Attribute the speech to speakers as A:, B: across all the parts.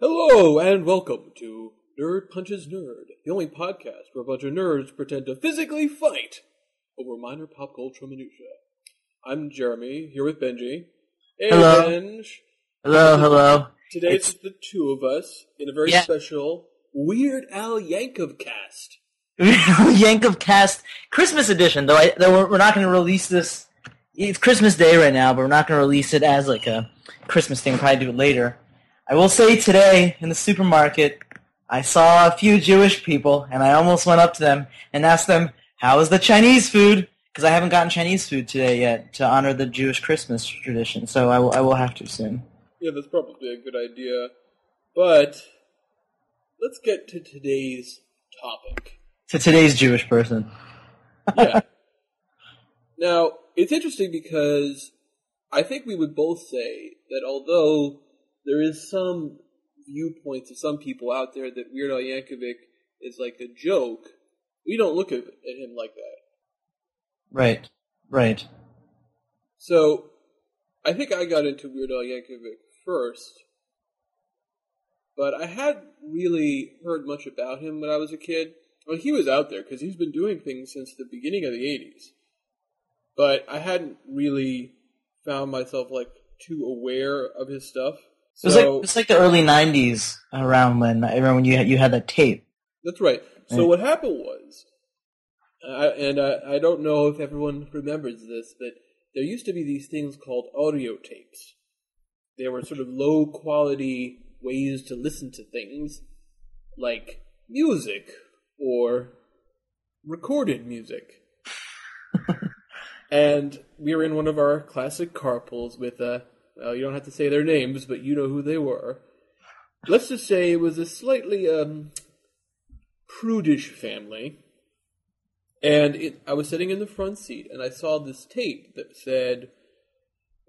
A: Hello and welcome to Nerd Punches Nerd, the only podcast where a bunch of nerds pretend to physically fight over minor pop culture minutia. I'm Jeremy, here with Benji. Hey,
B: Hello.
A: Benj.
B: Hello, hello.
A: Today
B: It's-
A: it's the two of us in a very
B: Yeah.
A: special Weird Al Yankov cast.
B: Yankov Cast Christmas edition. Though, I, though we're, we're not going to release this. It's Christmas Day right now, but we're not going to release it as like a Christmas thing. We'll probably do it later. I will say today in the supermarket, I saw a few Jewish people, and I almost went up to them and asked them, "How is the Chinese food?" Because I haven't gotten Chinese food today yet to honor the Jewish Christmas tradition. So I will, I will have to soon.
A: Yeah, that's probably a good idea. But let's get to today's topic.
B: To today's Jewish person.
A: Yeah. now, it's interesting because I think we would both say that although there is some viewpoints of some people out there that Weird Al Yankovic is like a joke, we don't look at, at him like that.
B: Right. Right.
A: So, I think I got into Weird Al Yankovic first, but I hadn't really heard much about him when I was a kid. Well, he was out there because he's been doing things since the beginning of the '80s, but I hadn't really found myself like too aware of his stuff.
B: It was like it's like the early '90s around when I remember when you had, you had that tape.
A: That's right. So what happened was, I, and I, I don't know if everyone remembers this, but there used to be these things called audio tapes. They were sort of low quality ways to listen to things, like music or recorded music. and we were in one of our classic carpools with uh well, you don't have to say their names, but you know who they were. Let's just say it was a slightly um prudish family. And it, I was sitting in the front seat, and I saw this tape that said,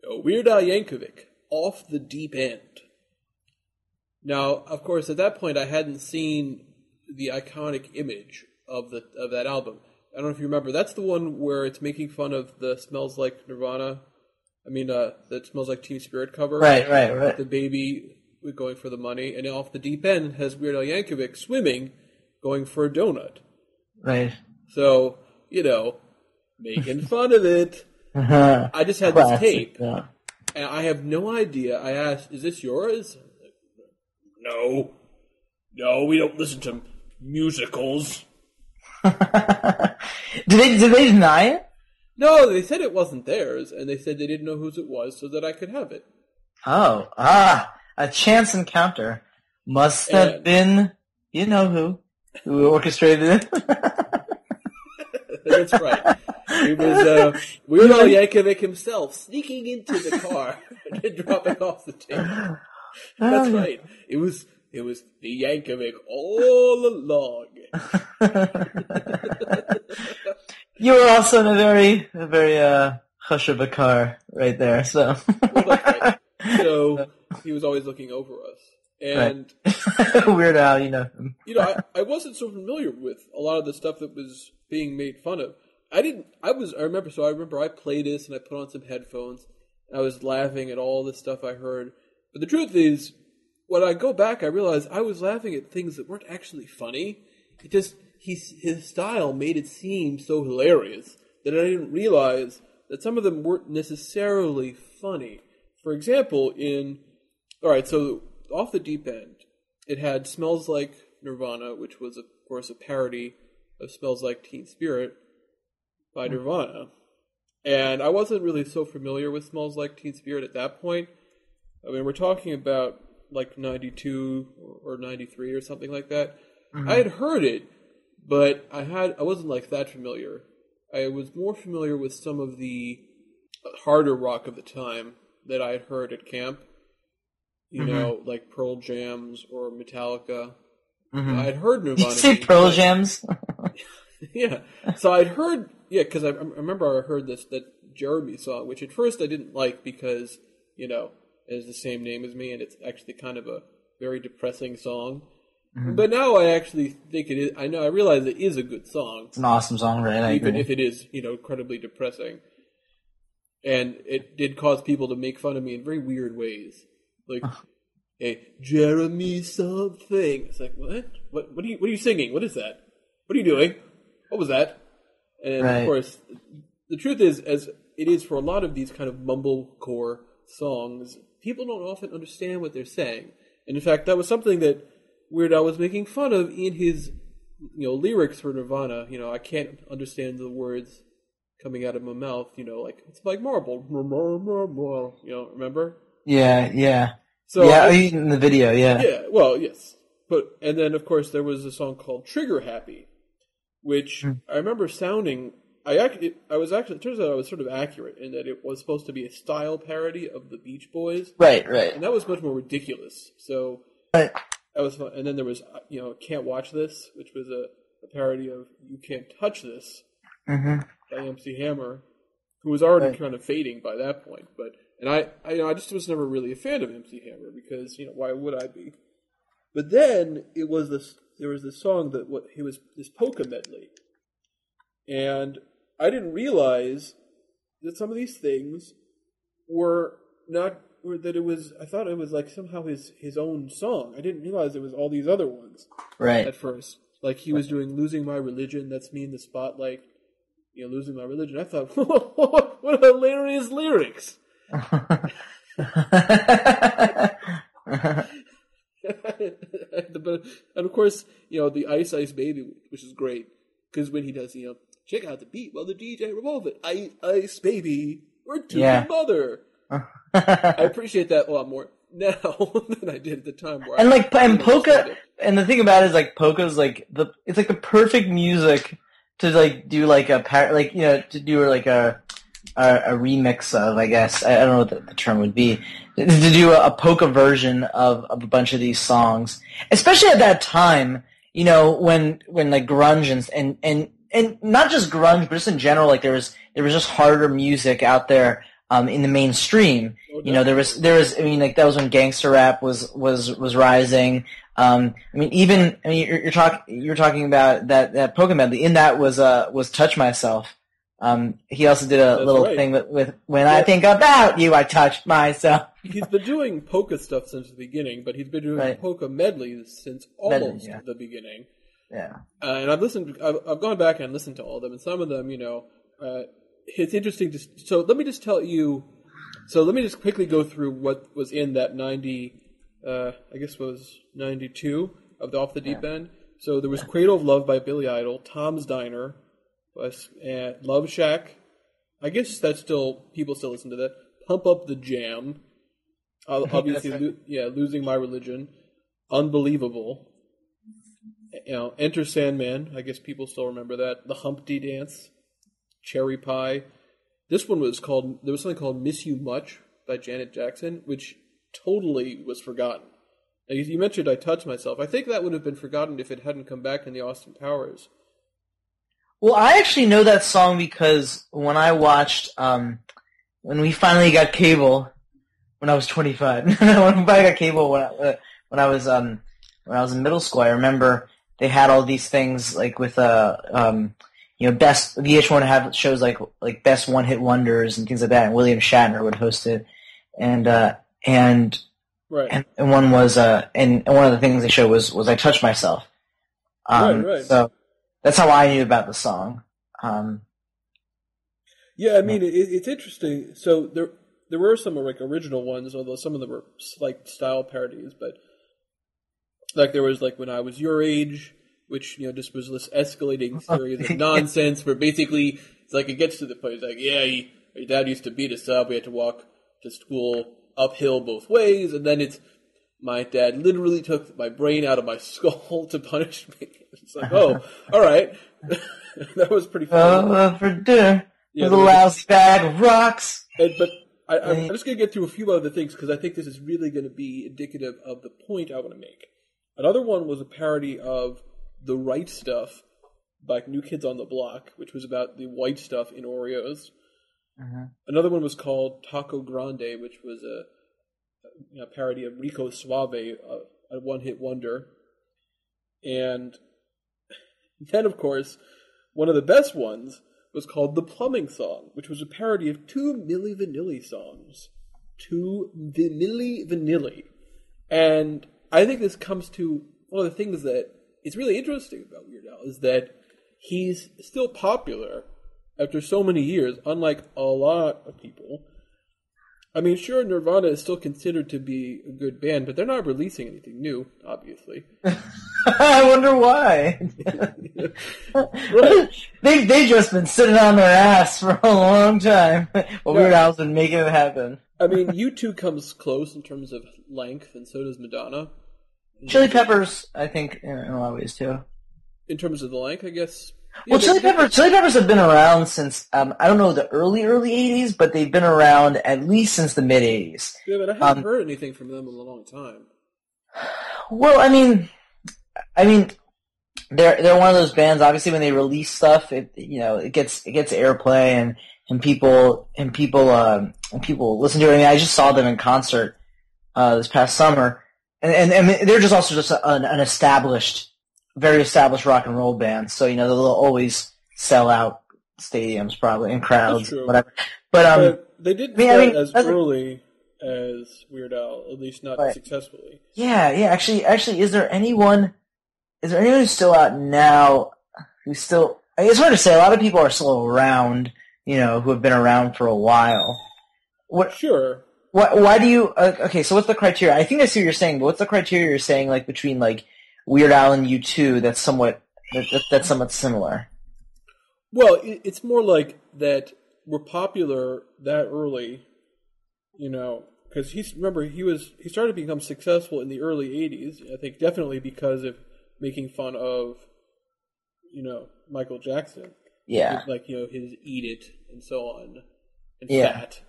A: "Oh, Weird Al Yankovic, off the deep end. Now, of course, at that point, I hadn't seen the iconic image of the of that album. I don't know if you remember. That's the one where it's making fun of the "Smells Like Nirvana." I mean, uh, that "Smells Like Teen Spirit" cover.
B: Right, right, right.
A: The baby going for the money, and off the deep end has Weird Al Yankovic swimming, going for a donut.
B: Right.
A: So, you know, making fun of it.
B: I
A: I just had this tape,
B: Yeah.
A: and I have no idea. I asked, "Is this yours?" No, no, we don't listen to musicals.
B: did they did they deny it?
A: No, they said it wasn't theirs, and they said they didn't know whose it was, so that I could have it.
B: Oh, ah, a chance encounter must have been you know who who orchestrated it.
A: That's right. It was uh, Weird Al Yankovic himself sneaking into the car and dropping off the tape. That's
B: Oh,
A: right. It was it was the Yankovic all along.
B: You were also in a very a very uh hush of a car right there. So
A: Well, right. So he was always looking over us. And
B: Weird Al, you know
A: you know, I, I wasn't so familiar with a lot of the stuff that was being made fun of. I didn't. I was. I remember. So I remember I played this and I put on some headphones. And I was laughing at all the stuff I heard. But the truth is, when I go back, I realize I was laughing at things that weren't actually funny. It just he's his style made it seem so hilarious that I didn't realize that some of them weren't necessarily funny. For example, in all right, so off the deep end, it had "Smells Like Nirvana," which was, of course, a parody of "Smells Like Teen Spirit" by hmm. Nirvana. And I wasn't really so familiar with "Smells Like Teen Spirit" at that point. I mean, we're talking about like '92 or '93 or something like that. I mm-hmm. had heard it, but I had I wasn't like that familiar. I was more familiar with some of the harder rock of the time that I had heard at camp. You mm-hmm. know, like Pearl Jams or Metallica. Mm-hmm. I'd heard Nirvana.
B: Did you say Pearl
A: played.
B: Jams?
A: yeah. So I'd heard, yeah, because I, I remember I heard this that Jeremy song, which at first I didn't like because you know it has the same name as me, and it's actually kind of a very depressing song. Mm-hmm. But now I actually think it is. I know I realize it is a good song,
B: It's an awesome song, right?
A: Even if it is you know incredibly depressing. and it did cause people to make fun of me in very weird ways, like. Hey, Jeremy something. It's like what? What? What are you? What are you singing? What is that? What are you doing? What was that? And
B: Right.
A: of course, the truth is, as it is for a lot of these kind of mumblecore songs, people don't often understand what they're saying. And in fact, that was something that Weird Al was making fun of in his, you know, lyrics for Nirvana. You know, I can't understand the words coming out of my mouth. You know, like it's like marble. You know, remember?
B: Yeah, yeah,
A: So
B: yeah.
A: I-
B: in the video, yeah.
A: yeah, well, yes. But and then of course there was a song called Trigger Happy, which
B: Hmm.
A: I remember sounding I actually I was actually it turns out I was sort of accurate in that it was supposed to be a style parody of the Beach Boys,
B: Right, right.
A: and that was much more ridiculous. So
B: Right.
A: That was fun. And then there was uh, you know Can't Watch This, which was a, a parody of You Can't Touch This
B: hmm
A: by MC Hammer, who was already
B: Right.
A: kind of fading by that point. But and I, I, you know, I just was never really a fan of MC Hammer because you know why would I be? But then it was this. There was this song that what he was this polka medley, and I didn't realize that some of these things were not that it was. I thought it was like somehow his his own song. I didn't realize it was all these other ones
B: Right.
A: at first. Like he was doing "Losing My Religion." That's me in the spotlight. You know, losing my religion. I thought, what hilarious lyrics. but and of course, you know the Ice Ice Baby, which is great because when he does, you know, check out the beat while the DJ revolve it. Ice Ice Baby, we're to
B: Yeah.
A: mother. I appreciate that a lot more now than I did at the time. Where
B: and
A: I
B: like and polka and the thing about it is like polka's like the it's like the perfect music to like do like a par- like you know to do like a a, a remix of I guess. I, I don't know what the, the term would be. To, to do a, a polka version of, of a bunch of these songs. Especially at that time you know when when like grunge and and and and not just grunge but just in general like there was there was just harder music out there um, in the mainstream you know there was there was i mean like that was when gangster rap was was was rising um i mean even i mean you're, you're talking you're talking about that that medley in that was uh was touch myself um he also did a
A: That's
B: little
A: right.
B: thing with, with when i think about you i touch myself
A: He's been doing polka stuff since the beginning, but he's been doing
B: Right.
A: polka medleys since
B: Medley,
A: almost
B: yeah.
A: the beginning.
B: yeah
A: Uh, and I've listened. I've, I've gone back and listened to all of them, and some of them, you know, uh, it's interesting. To, so let me just tell you. So let me just quickly go through what was in that ninety. Uh, I guess was ninety two of the Off the Deep End. So there was Cradle of Love by Billy Idol, Tom's Diner, was uh, Love Shack. I guess that's still people still listen to that. Pump Up the Jam. Obviously,
B: right.
A: lo- yeah, losing my religion. Unbelievable. You know, Enter Sandman. I guess people still remember that. The Humpty Dance. Cherry Pie. This one was called. There was something called "Miss You Much" by Janet Jackson, which totally was forgotten. You mentioned "I Touch Myself." I think that would have been forgotten if it hadn't come back in the Austin Powers.
B: well i actually know that song because when i watched um when we finally got cable when I was 25. when I got cable when I, uh, when I was um when I was in middle school, I remember they had all these things like with uh um you know best VH1 would have shows like like best one hit wonders and things like that, and William Shatner would host it, and uh and
A: Right.
B: and, and one was uh and, and one of the things they showed was was I touched myself. Um,
A: Right, right.
B: So that's how I knew about the song. Um,
A: Yeah, I mean it, it's interesting. So there there were some like original ones, although some of them were like style parodies. But like there was like when I was your age, which you know just was this escalating series of nonsense. Where basically it's like it gets to the point it's like yeah, he, your dad used to beat us up. We had to walk to school uphill both ways, and then it's my dad literally took my brain out of my skull to punish me. It's like oh, all right, that was pretty funny.
B: oh, uh, for dinner
A: Yeah,
B: with a
A: there was-
B: lousy bag rocks.
A: And, but I, I'm, I'm just going to get through a few other things because I think this is really going to be indicative of the point I want to make. Another one was a parody of The Right Stuff by New Kids on the Block, which was about the white stuff in Oreos.
B: Mhm.
A: Another one was called Taco Grande, which was a, a parody of Rico Suave, a, a one hit wonder. And then, of course, one of the best ones was called The Plumbing Song, which was a parody of two Milli Vanilli songs. Two Milli Vanilli. And I think this comes to one of the things that is really interesting about Weird Al is that he's still popular after so many years, unlike a lot of people. I mean, sure, Nirvana is still considered to be a good band, but they're not releasing anything new, obviously.
B: I wonder why.
A: Right.
B: they they just been sitting on their ass for a long time. Well, Weird. Al's been making it happen.
A: I mean, U2 comes close in terms of length, and so does Madonna.
B: Chili Peppers, I think, in, in a lot of ways too.
A: In terms of the length, I guess. Yeah,
B: Well, Chili Peppers, Chili Peppers have been around since um, I don't know the early early '80s, but they've been around at least since the mid '80s.
A: Yeah, but I haven't
B: um,
A: heard anything from them in a long time.
B: Well, I mean, I mean, they're they're one of those bands. Obviously, when they release stuff, it you know it gets it gets airplay and and people and people um and people listen to it. I mean, I just saw them in concert uh, this past summer, and and, and they're just also just an, an established, very established rock and roll band. So you know they'll always sell out stadiums probably and crowds, whatever. But um,
A: but they didn't
B: I mean, I mean,
A: as early as Weird Al, at least not
B: Right.
A: successfully.
B: Yeah, yeah. Actually, actually, is there anyone? Is there anyone who's still out now? Who's still? I it's hard to say. A lot of people are still around. You know, who have been around for a while. What?
A: Sure.
B: Why, why do you? Uh, okay, so what's the criteria? I think I see what you're saying, but what's the criteria you're saying? Like between like Weird Al and U two, that's somewhat that, that, that's somewhat similar.
A: Well, it, it's more like that we're popular that early, you know, because he's remember he was he started to become successful in the early '80s. I think definitely because of making fun of, you know, Michael Jackson,
B: Yeah,
A: like you know his "Eat It" and so on, and
B: Yeah.
A: "Fat,"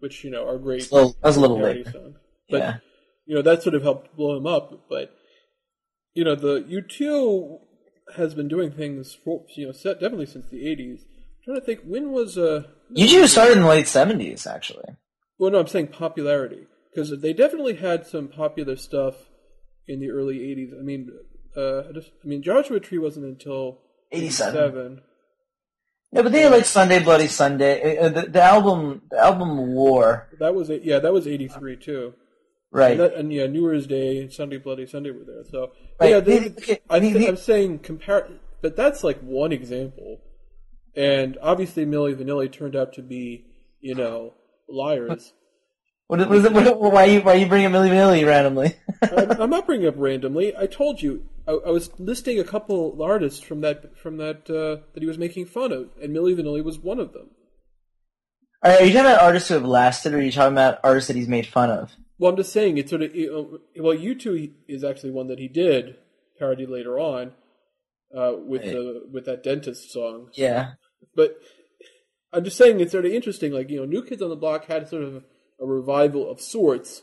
A: which you know are great.
B: It's little- that was a little
A: parody
B: later.
A: But
B: yeah.
A: you know that sort of helped blow him up. But you know the U two has been doing things for you know set definitely since the '80s. I'm trying to think when was uh
B: U two started in the late seventies, actually.
A: well no I'm saying popularity because they definitely had some popular stuff in the early '80s. I mean uh I just I mean Joshua Tree wasn't until
B: 87.
A: '87.
B: Yeah, but they had like Sunday Bloody Sunday. Uh, the, the album, the album War,
A: That was. Yeah, that was '83 too.
B: right?
A: And, that, and yeah, New Year's Day and Sunday Bloody Sunday were there. So
B: Right.
A: yeah, they,
B: The- okay,
A: I
B: the-
A: think
B: the-
A: I'm saying compare, but that's like one example. And obviously, Milli Vanilli turned out to be, you know, liars.
B: What, what is it, what, why you why you bringing Milli Vanilli randomly?
A: I'm, I'm not bringing up randomly. I told you I, I was listing a couple artists from that from that uh, that he was making fun of, and Milli Vanilli was one of them.
B: Are you talking about artists who have lasted, or are you talking about artists that he's made fun of?
A: Well, I'm just saying it's sort of you well, you two is actually one that he did parody later on uh, with
B: Right.
A: the with that dentist song.
B: Yeah,
A: But I'm just saying it's sort of interesting. Like you know, New Kids on the Block had sort of a revival of sorts,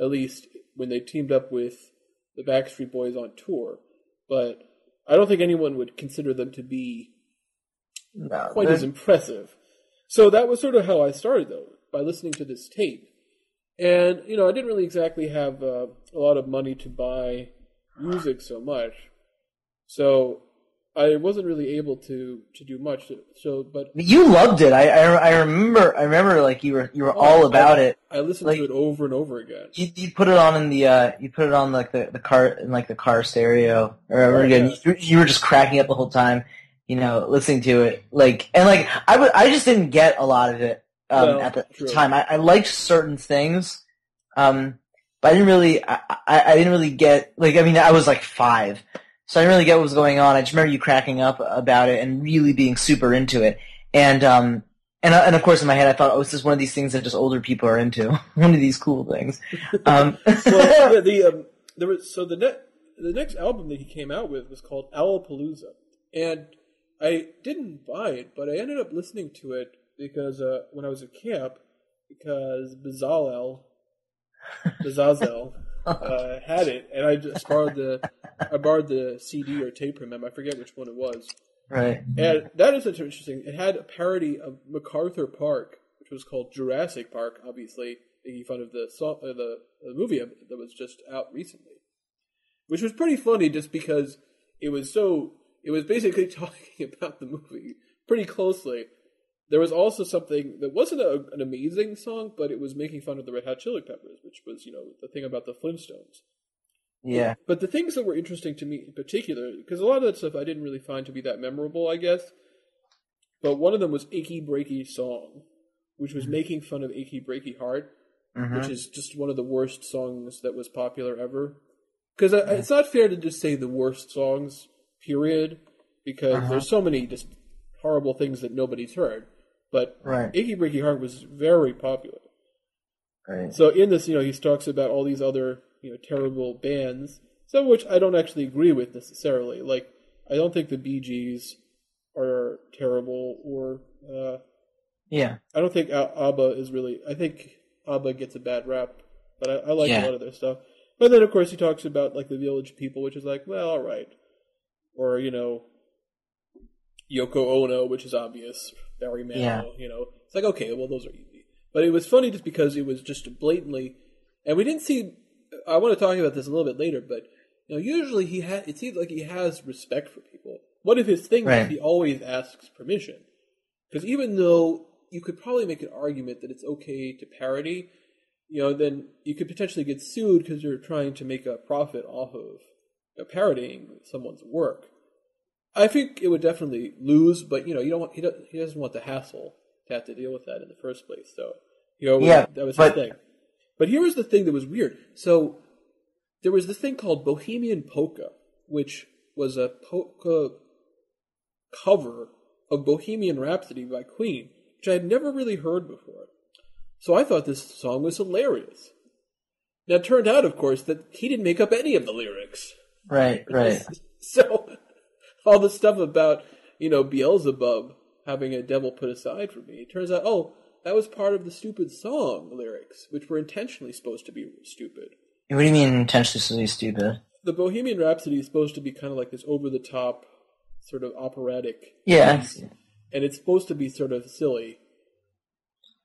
A: at least when they teamed up with the Backstreet Boys on tour. But I don't think anyone would consider them to be
B: no,
A: quite as impressive. So that was sort of how I started, though, by listening to this tape. And you know, I didn't really exactly have uh, a lot of money to buy music so much, so I wasn't really able to to do much. So, but
B: you loved it. I, I I remember I remember like you were you were all about
A: I,
B: it.
A: I listened
B: Like-
A: to it over and over again.
B: You, you put it on in the uh you put it on like the, the car in like the car stereo or
A: Oh,
B: again.
A: yeah.
B: You, you were just cracking up the whole time, you know, listening to it. Like and like I would I just didn't get a lot of it um
A: No,
B: at the
A: true.
B: time. I, I liked certain things, um, but I didn't really I, I I didn't really get like I mean I was like five, so I didn't really get what was going on. I just remember you cracking up about it and really being super into it, and um. And, uh, and of course, in my head, I thought, "Oh, this is one of these things that just older people are into. one of these cool things." Um,
A: well, yeah, the um, there was so the ne- the next album that he came out with was called Alapalooza, and I didn't buy it, but I ended up listening to it because uh, when I was at camp, because Bezalel, Bezazel, uh, had it, and I just borrowed the I borrowed the CD or tape from him. I forget which one it was.
B: right.
A: And that is interesting. It had a parody of MacArthur Park, which was called Jurassic Park, obviously making fun of the so- uh, the, the movie that was just out recently, which was pretty funny just because it was so. It was basically talking about the movie pretty closely. There was also something that wasn't a, an amazing song, but it was making fun of the Red Hot Chili Peppers, which was, you know, the thing about the Flintstones.
B: Yeah.
A: But the things that were interesting to me in particular, because a lot of that stuff I didn't really find to be that memorable, I guess. But one of them was Achy Breaky Song, which was making fun of Achy Breaky Heart,
B: Mhm.
A: which is just one of the worst songs that was popular ever. Because it's not fair to just say the worst songs, period, because
B: Uh-huh.
A: there's so many just horrible things that nobody's heard. But
B: Right.
A: Achy Breaky Heart was very popular.
B: Right.
A: So in this, you know, he talks about all these other, you know, terrible bands, some of which I don't actually agree with necessarily. Like, I don't think the Bee Gees are terrible, or uh,
B: Yeah.
A: I don't think ABBA is really. I think ABBA gets a bad rap, but I, I like
B: Yeah.
A: a lot of their stuff. But then, of course, he talks about like the Village People, which is like, well, all right, or you know, Yoko Ono, which is obvious. Barry Manilow,
B: Yeah.
A: you know, it's like okay, well, those are easy. But it was funny just because it was just blatantly, and we didn't see. I want to talk about this a little bit later, but you know, usually he had. It seems like he has respect for people. One of his things
B: Right.
A: is he always asks permission. Because even though you could probably make an argument that it's okay to parody, you know, then you could potentially get sued because you're trying to make a profit off of parodying someone's work. I think it would definitely lose, but you know, you don't want, he, doesn't, he doesn't want the hassle to have to deal with that in the first place. So, you know,
B: Yeah,
A: that was
B: but-
A: his thing. But here was the thing that was weird. So there was this thing called Bohemian Polka, which was a polka cover of Bohemian Rhapsody by Queen, which I had never really heard before. So I thought this song was hilarious. Now it turned out, of course, that he didn't make up any of the lyrics.
B: Right. Right.
A: So all the stuff about, you know, Beelzebub having a devil put aside for me, it turns out, oh, that was part of the stupid song lyrics, which were intentionally supposed to be stupid.
B: What do you mean intentionally stupid?
A: The Bohemian Rhapsody is supposed to be kind of like this over the top, sort of operatic
B: Yeah.
A: and it's supposed to be sort of silly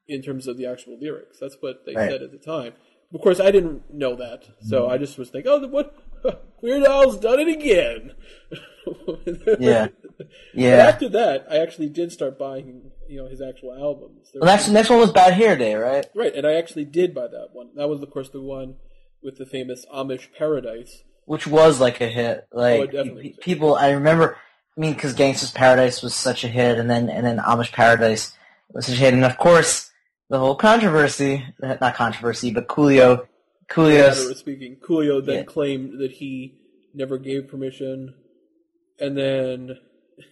A: in terms of the actual lyrics. That's what they
B: Right.
A: said at the time. Of course, I didn't know that, so mm-hmm. I just was thinking, "Oh, what? Weird Al's done it again."
B: Yeah.
A: But
B: Yeah.
A: after that, I actually did start buying, you know, his actual albums. There
B: Well, next
A: was-
B: next one was Bad Hair Day, right?
A: right, and I actually did buy that one. That was, of course, the one with the famous Amish Paradise.
B: Which was like a hit. Like
A: Oh,
B: pe- people, I remember. I mean, because Gangsta's Paradise was such a hit, and then and then Amish Paradise was such a hit, and of course the whole controversy, not controversy, but Coolio, Coolio's
A: of speaking, Coolio then
B: Yeah.
A: claimed that he never gave permission, and then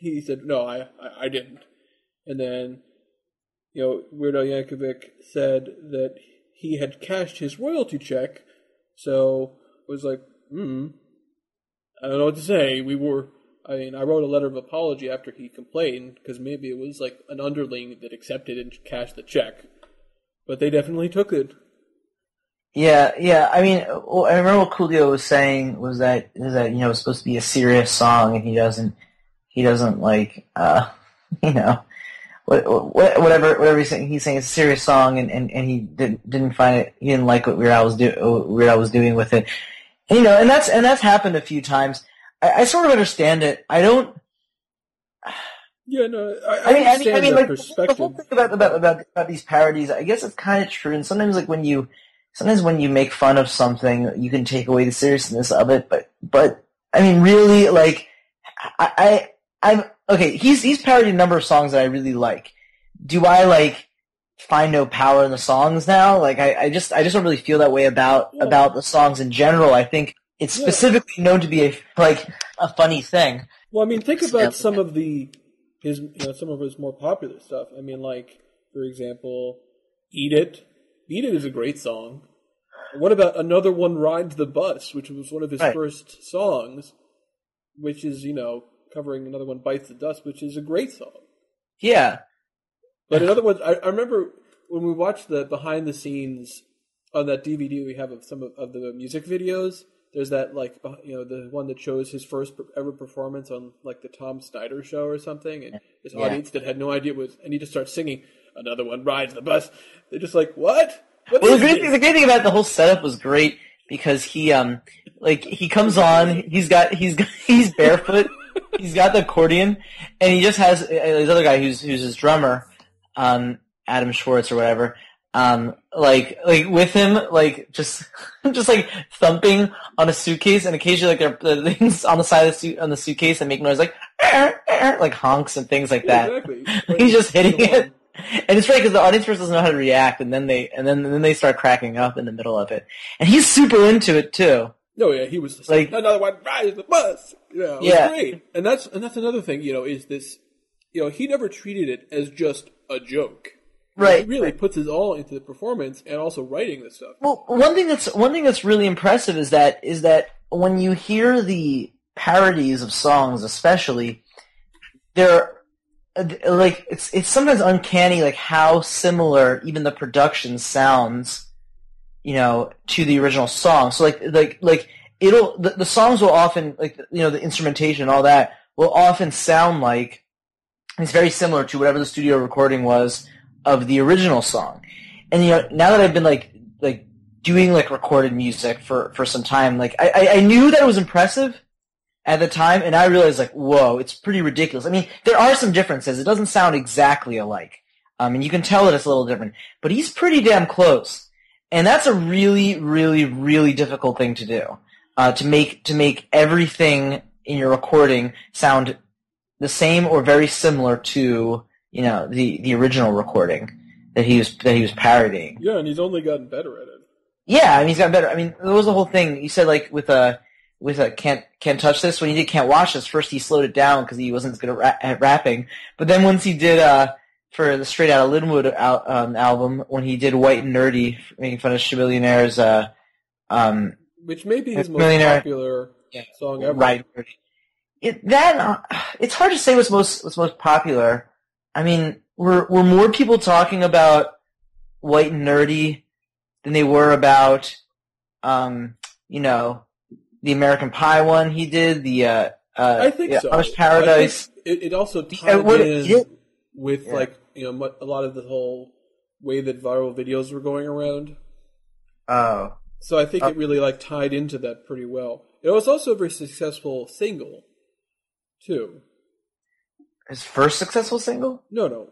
A: he said, "No, I, I, I didn't." And then, you know, Weird Al Yankovic said that he had cashed his royalty check, so it was like, hmm, I don't know what to say. We were. I mean, I wrote a letter of apology after he complained because maybe it was like an underling that accepted and cashed the check, but they definitely took it.
B: Yeah, yeah. I mean, I remember what Coolio was saying was that is that you know it's supposed to be a serious song, and he doesn't he doesn't like uh you know what, what, whatever whatever he's saying. He's saying it's a serious song, and, and, and he didn't didn't find it. He didn't like what Weird Al was do what Weird Al was doing with it. You know, and that's and that's happened a few times. I, I sort of understand it. I don't.
A: Yeah, no, I, I,
B: I mean, I mean, I mean,
A: the
B: like the whole thing about about about about these parodies. I guess it's kind of true. And sometimes, like when you, sometimes when you make fun of something, you can take away the seriousness of it. But but I mean, really, like I, I I'm okay. He's he's parodied a number of songs that I really like. Do I like find no power in the songs now? Like I, I just I just don't really feel that way about
A: Yeah.
B: about the songs in general. I think it's
A: Yeah.
B: specifically known to be a like a funny thing.
A: Well, I mean, think about some of the his, you know, some of his more popular stuff. I mean, like for example, "Eat It." "Eat It" is a great song. What about another one, "Rides the Bus," which was one of his
B: Right.
A: first songs, which is you know covering another one, "Bites the Dust," which is a great song.
B: Yeah.
A: But in other words, I, I remember when we watched the behind the scenes on that DVD we have of some of, of the music videos. There's that like beh- you know the one that shows his first ever performance on like the Tom Snyder show or something, and his
B: Yeah.
A: audience that had no idea was, and he just starts singing. Another one rides the bus. They're just like, what? What
B: Well, the great, thing, the great thing about the whole setup was great because he, um, like, he comes on, he's got, he's got, he's barefoot, he's got the accordion, and he just has uh, this other guy who's who's his drummer, um, Adam Schwartz or whatever. Um, like like with him, like just just like thumping on a suitcase, and occasionally like there are things on the side of the suit on the suitcase and make noise like "Er, er," like honks and things like
A: Yeah,
B: that.
A: exactly.
B: He's just hitting it. And it's funny because the audience first doesn't know how to react, and then they and then and then they start cracking up in the middle of it. And he's super into it too.
A: No, yeah, he was just
B: Like-
A: like another one rides the bus. You know, it was
B: Yeah.
A: great. And that's and that's another thing. You know, is this? You know, he never treated it as just a joke.
B: Right.
A: He really puts his all into the performance and also writing this stuff.
B: Well, one thing that's one thing that's really impressive is that is that when you hear the parodies of songs, especially, they're like it's it's sometimes uncanny like how similar even the production sounds, you know, to the original song. So like like like it'll the, the songs will often like you know the instrumentation and all that will often sound like it's very similar to whatever the studio recording was of the original song. And you know, now that I've been like like doing like recorded music for for some time, like I I, knew that it was impressive at the time, and I realized like, whoa, it's pretty ridiculous. I mean, there are some differences. It doesn't sound exactly alike. Um, and you can tell that it's a little different, but he's pretty damn close. And that's a really, really, really difficult thing to do. Uh, to make to make everything in your recording sound the same or very similar to you know the the original recording that he was that he was parodying.
A: Yeah, and he's only gotten better at it.
B: Yeah, I mean he's got better. I mean that was the whole thing. You said like with a with a can't can't touch this when he did can't watch this. First he slowed it down because he wasn't as good at, ra- at rapping. But then once he did uh for the Straight Outta Lynwood al- um, album when he did White and Nerdy making fun of Chamillionaire's uh um
A: Which may be his most popular
B: Yeah.
A: song ever.
B: right it that uh, it's hard to say what's most what's most popular. I mean, were were more people talking about White and Nerdy than they were about um you know the American Pie one he did the uh uh
A: I think
B: yeah,
A: so.
B: Amish Paradise.
A: think It, it also
B: Uh,
A: tied
B: what-
A: in
B: yeah.
A: with
B: Yeah.
A: like you know a lot of the whole way that viral videos were going around.
B: Oh,
A: So I think
B: Uh,
A: it really like tied into that pretty well. It was also a very successful single, too.
B: His first successful single.
A: No, no,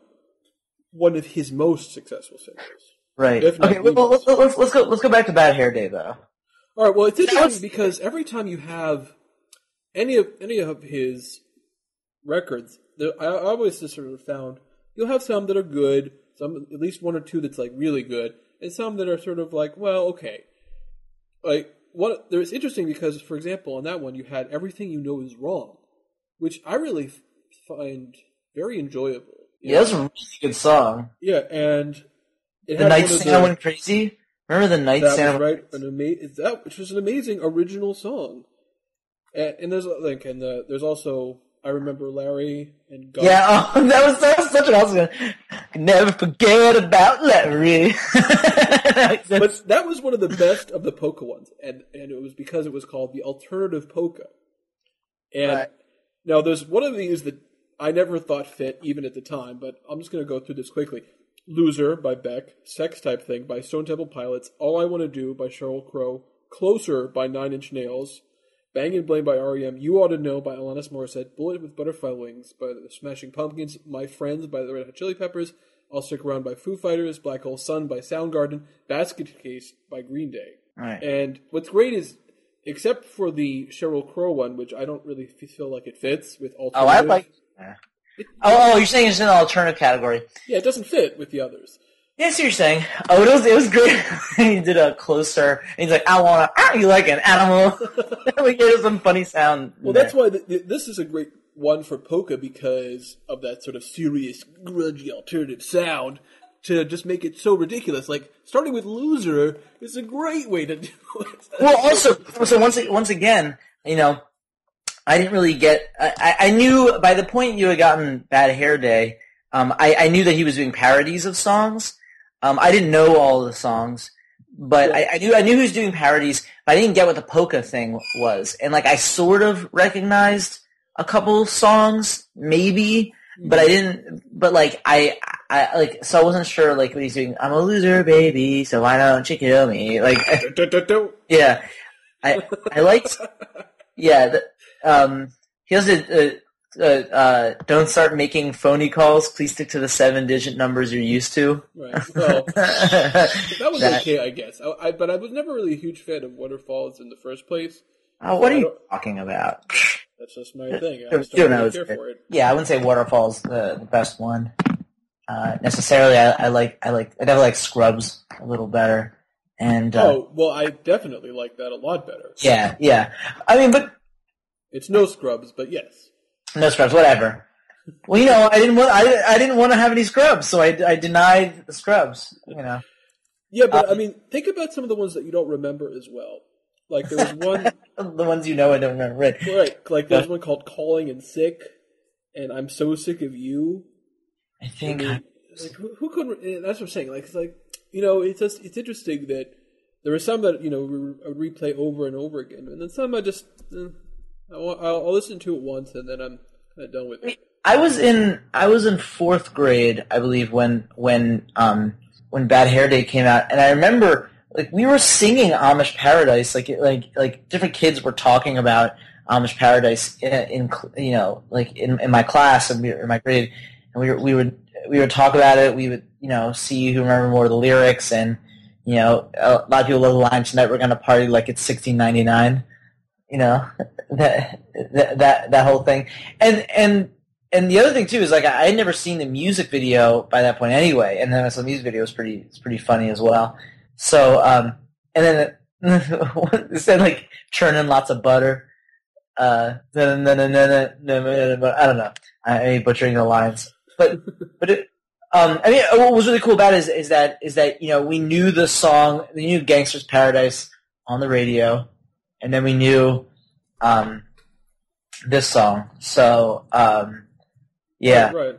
A: one of his most successful singles.
B: Right. Okay. Well, let's, let's let's go let's go back to Bad Hair Day though.
A: All right. Well, it's interesting
B: was-
A: because every time you have any of any of his records, there, I, I always just sort of found you'll have some that are good, some at least one or two that's like really good, and some that are sort of like, well, okay. Like what? There it's interesting because, for example, on that one you had everything you know is wrong, which I really f- find very enjoyable.
B: Yeah, that's a really good song.
A: yeah, and it
B: The night Santa
A: the-
B: went crazy. Remember the night Santa?
A: right. An ama- that which was an amazing original song. And, and there's like, and the, there's also I remember Larry and Gus.
B: Yeah, oh, that was that was such an awesome. one. Never forget about Larry.
A: but that was one of the best of the polka ones, and and it was because it was called the alternative polka. And
B: Right.
A: now there's one of these that I never thought fit even at the time, but I'm just going to go through this quickly. Loser by Beck, Sex Type Thing by Stone Temple Pilots, All I Want to Do by Sheryl Crow, Closer by Nine Inch Nails, Bang and Blame by REM, You Ought to Know by Alanis Morissette, Bullet with Butterfly Wings by the Smashing Pumpkins, My Friends by the Red Hot Chili Peppers, I'll Stick Around by Foo Fighters, Black Hole Sun by Soundgarden, Basket Case by Green Day.
B: Right.
A: And what's great is, except for the Sheryl Crow one, which I don't really feel like it fits with
B: oh,
A: alternative. oh, alternative.
B: I like. Oh, oh, you're saying it's in the alternative category.
A: Yeah, it doesn't fit with the others.
B: Yeah, I see what you're saying. Oh, it was it was great. he did a closer, and he's like, "I wanna." Ah, you like an animal? we gave some funny sound.
A: Well, that's why th- th- this is a great one for polka because of that sort of serious, grudgy alternative sound. To just make it so ridiculous, like starting with "Loser" is a great way to do it.
B: well, also, so once once again, you know, I didn't really get. I, I- knew by the point you had gotten Bad Hair Day, um, I, I knew that he was doing parodies of songs. Um, I didn't know all the songs, but I, I knew I knew he was doing parodies. But I didn't get what the polka thing was, and like I sort of recognized a couple songs, maybe, but I didn't. But like I, I like so I wasn't sure like what he's doing. I'm a loser, baby, so why don't you kill me? Like. Yeah, I I liked. Yeah, the, um, he has a, uh, uh, don't start making phony calls. Please stick to the seven-digit numbers you're used to.
A: Right. Well, that was
B: That-
A: okay, I guess. I, I, but I was never really a huge fan of Waterfalls in the first place.
B: Oh, what are you talking about?
A: That's just my thing. I just don't really care for it.
B: Yeah, I wouldn't say Waterfall's the, the best one. Uh, necessarily, I, I like I like I definitely like Scrubs a little better. And uh,
A: Oh well, I definitely like that a lot better.
B: yeah, yeah. I mean, but
A: It's no Scrubs, but yes.
B: no Scrubs, whatever. Well, you know, I didn't want I, I didn't want to have any Scrubs, so I, I denied the Scrubs. You know,
A: Yeah, but
B: Uh,
A: I mean, think about some of the ones that you don't remember as well. Like there was one,
B: the ones you know I don't remember. Right.
A: right? Like there's one called "Calling in Sick," and I'm so sick of you.
B: I
A: I
B: think
A: mean, like who, who could? That's what I'm saying. Like it's like you know, it's just it's interesting that there are some that you know re- I would replay over and over again, and then some I just eh, I I'll, I'll listen to it once and then I'm kind of done with it.
B: I was in I was in fourth grade, I believe, when when um when Bad Hair Day came out, and I remember like we were singing Amish Paradise, like like like different kids were talking about Amish Paradise in, in cl- you know like in, in my class and we in my grade, and we were, we would we would talk about it. We would you know see who remember more of the lyrics, and you know a lot of people love the line tonight. We're gonna party like it's sixteen ninety nine you know that that that, that whole thing and and and the other thing too is like I had never seen the music video by that point anyway, and then so the music video was pretty it's pretty funny as well. So um, and then it said like churning lots of butter. Uh, I don't know. I'm butchering the lines, but but it, um, I mean, what was really cool about it is, is that is that you know we knew the song, we knew "Gangster's Paradise" on the radio, and then we knew um, this song. So um, yeah,
A: Right. right.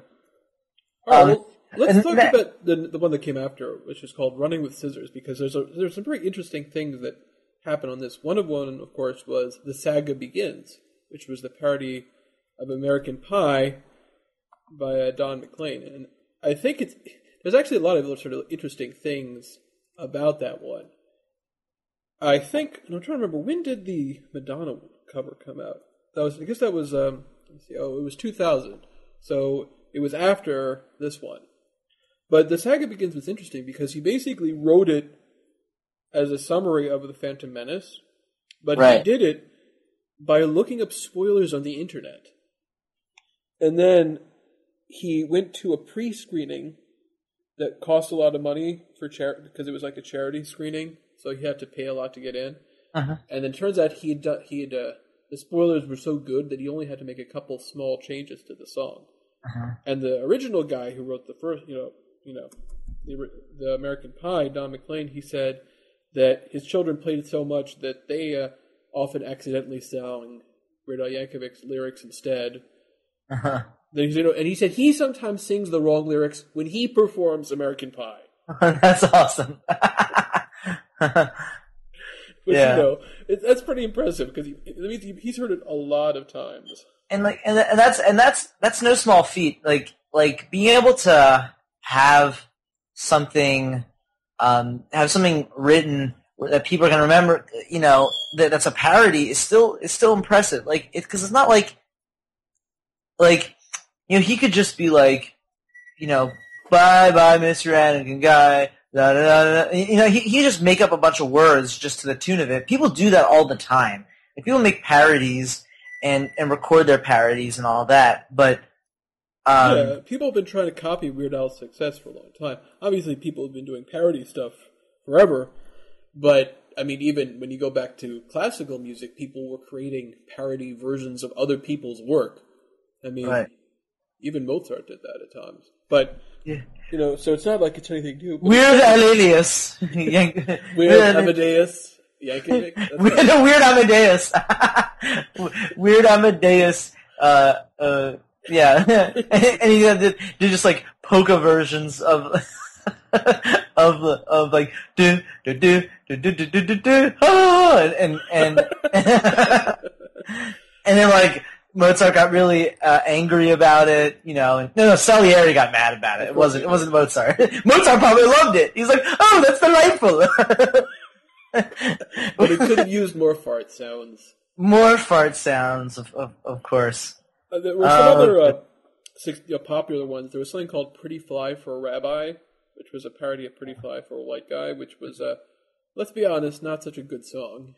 A: All right,
B: Um,
A: well, let's talk
B: that-
A: about the the one that came after, which is called "Running with Scissors," because there's a there's some very interesting things that happen on this. One of one, of course, was "The Saga Begins," which was the parody of American Pie by uh, Don McLean, and I think it's there's actually a lot of sort of interesting things about that one. I think, and I'm trying to remember when did the Madonna cover come out? That was, I guess that was, um, let's see, oh, it was 2000. So it was after this one. But the saga begins was interesting because he basically wrote it as a summary of the Phantom Menace, but
B: Right.
A: he did it by looking up spoilers on the internet. And then he went to a pre-screening that cost a lot of money for charity because it was like a charity screening, so he had to pay a lot to get in.
B: Uh-huh.
A: And then turns out he had done, he had uh, the spoilers were so good that he only had to make a couple small changes to the song.
B: Uh-huh.
A: And the original guy who wrote the first, you know, you know, the the American Pie, Don McLean, he said that his children played it so much that they uh, often accidentally sang Al Yankovic's lyrics instead.
B: Uh-huh.
A: Then he said, and he said he sometimes sings the wrong lyrics when he performs American Pie.
B: that's awesome.
A: Which,
B: Yeah.
A: you know, it, that's pretty impressive because he, it means he, he's heard it a lot of times.
B: and like and, and that's and that's that's no small feat like like being able to have something um have something written that people are going to remember you know that that's a parody is still is still impressive like it because it's not like like you know he could just be like you know bye bye mr anakin guy da, da, da, da. you know he, he just make up a bunch of words just to the tune of it people do that all the time like people make parodies and and record their parodies and all that. But um,
A: yeah, people have been trying to copy Weird Al's success for a long time. Obviously, people have been doing parody stuff forever, but I mean, even when you go back to classical music, people were creating parody versions of other people's work. I mean,
B: Right.
A: even Mozart did that at times. But
B: Yeah.
A: You know, so it's not like it's anything new.
B: Weird Alias,
A: Weird
B: Weird,
A: Amadeus Yankovic.
B: Weird,
A: right.
B: Weird Amadeus, Weird Amadeus. Uh, uh, yeah, and he did, did just like polka versions of of of like do do do do do do do do do ah, and and and, and then like Mozart got really uh, angry about it, you know. And, no, no, Salieri got mad about it. It wasn't. It wasn't Mozart. Mozart probably loved it. He's like, oh, that's delightful.
A: but he could have used more fart sounds.
B: More fart sounds, of of, of course.
A: Uh, there were some
B: Oh,
A: other uh, six, you know, popular ones. There was something called "Pretty Fly for a Rabbi," which was a parody of "Pretty Fly for a White Guy," which was, uh, let's be honest, not such a good song.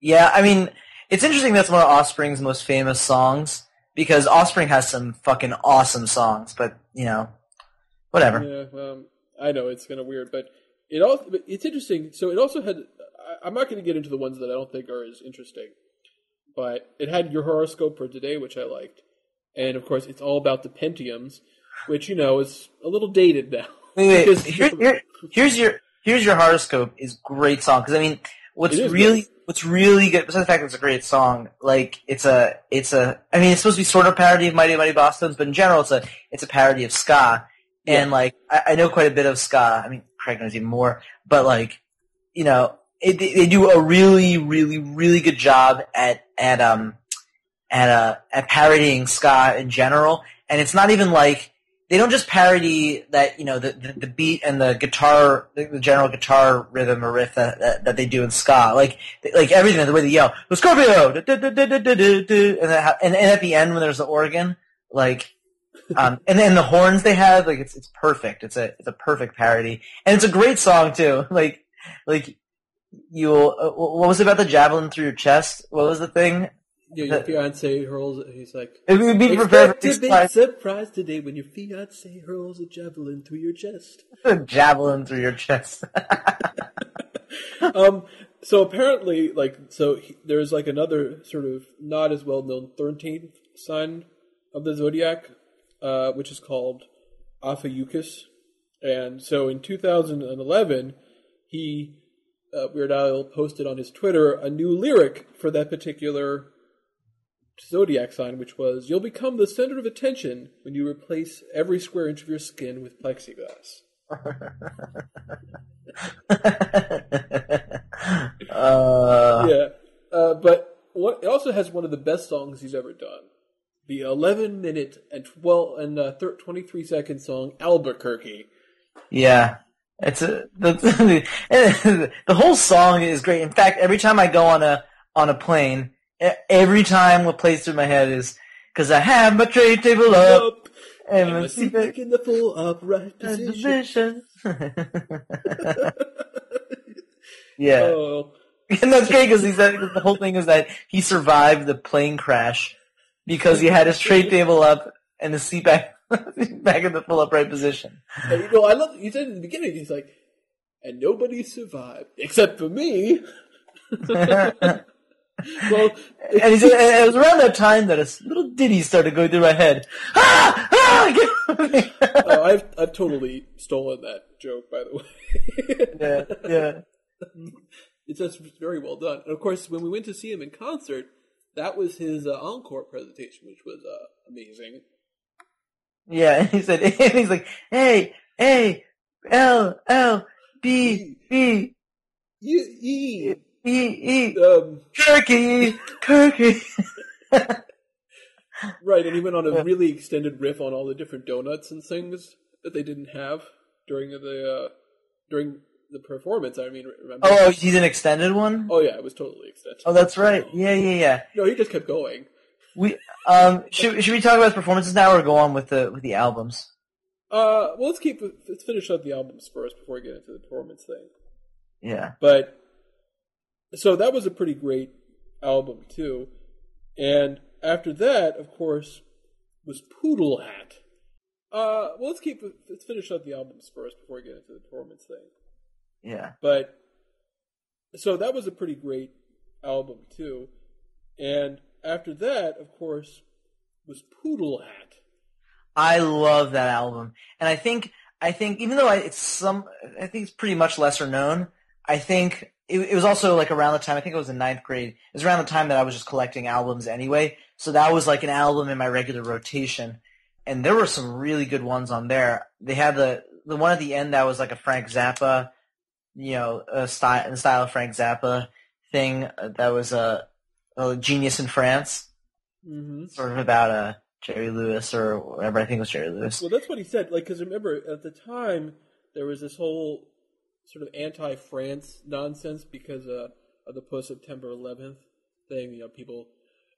B: Yeah, I mean, it's interesting that's one of Offspring's most famous songs because Offspring has some fucking awesome songs, but you know, whatever.
A: Yeah, um, I know it's kind of weird, but it but it's interesting. So it also had. I, I'm not going to get into the ones that I don't think are as interesting, but it had your horoscope for today, which I liked, and of course, it's all about the Pentiums, which you know is a little dated now.
B: Wait, wait,
A: Because-
B: here, here, here's your here's your horoscope is great song because I mean, what's really
A: great.
B: What's really good besides the fact that it's a great song, like it's a it's a I mean, it's supposed to be sort of a parody of Mighty Mighty Bosstones, but in general, it's a it's a parody of ska, and like I, I know quite a bit of ska. I mean, Craig knows even more, but like you know, it, they, they do a really really really good job at at um at uh at parodying ska in general, and it's not even like they don't just parody that you know the the, the beat and the guitar the, the general guitar rhythm or riff that, that, that they do in ska. Like like everything the way they yell Scorpio! Du- du," and, and and at the end when there's the organ like um and then the horns they have like it's it's perfect. It's a it's a perfect parody. And it's a great song too. Like like you'll uh, what was it about the javelin through your chest? What was the thing
A: Yeah, your fiance hurls. He's like,
B: it would be prepared
A: to be
B: surprise.
A: surprised today when your fiance hurls a javelin through your chest.
B: a javelin through your chest
A: um, so apparently, like, so he, there's like another sort of not as well known thirteenth sign of the zodiac, uh, which is called Ophiuchus, and so in 2011, he uh, Weird Al posted on his Twitter a new lyric for that particular zodiac sign, which was "You'll become the center of attention when you replace every square inch of your skin with plexiglass."
B: uh,
A: yeah, uh, but what, it also has one of the best songs he's ever done. The 11 minute and 12 and uh, thir- 23 second song Albuquerque.
B: yeah. It's a, the, the whole song is great. In fact, every time I go on a on a plane, every time what plays through my head is because I have my tray table up
A: Up
B: and my seat
A: back in the full upright position.
B: yeah,
A: Oh,
B: and that's great because he said the whole thing is that he survived the plane crash because he had his tray table up and the seat back back in the full upright position.
A: and, you know, I love. you said in the beginning, he's like, "And nobody survived except for me." Well,
B: And he said, it was around that time that a little ditty started going through my head. Ah! Ah!
A: Oh, I've I've totally stolen that joke, by the way.
B: yeah, yeah.
A: It's just very well done. And of course, when we went to see him in concert, that was his uh, encore presentation, which was uh, amazing.
B: Yeah, and he said, and he's like, A, A, L, L, B, B,
A: You, E,
B: E, E,
A: um,
B: Kirky, Kirky.
A: right, and he went on a really extended riff on all the different donuts and things that they didn't have during the uh, during the performance. I mean, remember?
B: Oh, he's an extended one?
A: Oh, yeah, it was totally extended.
B: Oh, that's right. Yeah, yeah, yeah.
A: No, he just kept going.
B: We, um, should, should we talk about his performances now or go on with the, with the albums?
A: Uh, well, let's keep let's finish up the albums first before we get into the performance thing.
B: Yeah.
A: But so that was a pretty great album too. And after that, of course, was Poodle Hat. Uh, well, let's keep let's finish up the albums first before we get into the performance thing.
B: Yeah.
A: But so that was a pretty great album too. And after that, of course, was Poodle Hat.
B: I love that album, and I think I think even though I, it's some, I think it's pretty much lesser known. I think it, it was also like around the time I think it was in ninth grade. It was around the time that I was just collecting albums anyway, so that was like an album in my regular rotation, and there were some really good ones on there. They had the the one at the end that was like a Frank Zappa, you know, a style in the style of Frank Zappa thing. uh, That was a, a genius in France,
A: Mm-hmm.
B: sort of about a. Jerry Lewis or whatever I think it was Jerry Lewis.
A: Well, that's what he said. Like, because remember at the time there was this whole sort of anti-France nonsense because uh, of the post September 11th thing. You know, people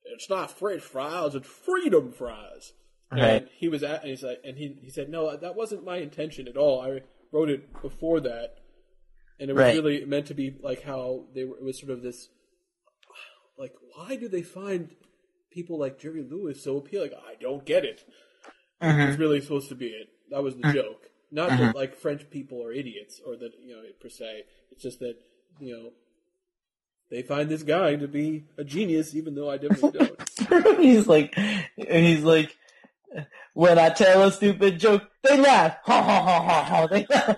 A: it's not French fries, it's freedom fries.
B: Right.
A: And he was at, and he's like, and he he said, no, that wasn't my intention at all. I wrote it before that, and it was
B: Right.
A: really meant to be like how they were. It was sort of this, like, why do they find people like Jerry Lewis so appealing? I don't get it.
B: Mhm.
A: It's really supposed to be it. That was the joke. Not mm-hmm. that like French people are idiots or that you know per se. It's just that you know they find this guy to be a genius, even though I definitely don't.
B: he's like, he's like, when I tell a stupid joke, they laugh. Ha ha ha ha ha. They laugh.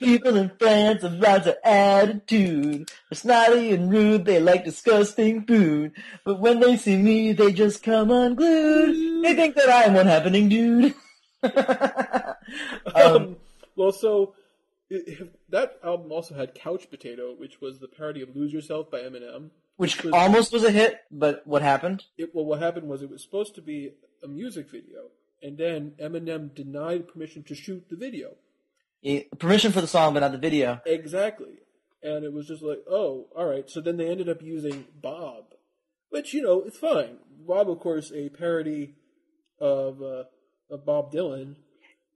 B: People in France have lots of attitude. They're snotty and rude. They like disgusting food. But when they see me, they just come unglued. They think that I'm one happening dude. um,
A: um, well, so it, that album also had Couch Potato, which was the parody of "Lose Yourself" by Eminem.
B: which
A: was-
B: almost was a hit, but what happened?
A: It, well, what happened was it was supposed to be a music video, and then Eminem denied permission to shoot the video.
B: Eh, Permission for the song, but not the video.
A: Exactly. And it was just like, oh, all right. So then they ended up using Bob, which you know it's fine. Bob, of course, a parody of uh, of Bob Dylan.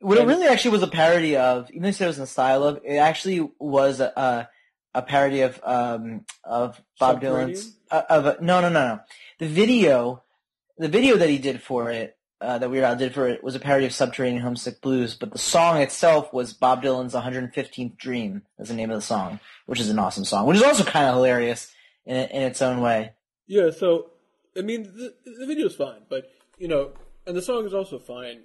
B: What it really actually was a parody of, even though it was in the style of, it actually was a a, a parody of um of Bob Dylan's uh, of a, no no no no the video the video that he did for it uh, that Weird Al did for it was a parody of Subterranean Homesick Blues, but the song itself was Bob Dylan's 115th Dream is the name of the song, which is an awesome song, which is also kind of hilarious in in its own way.
A: Yeah. So I mean, the, the video's fine, but you know, and the song is also fine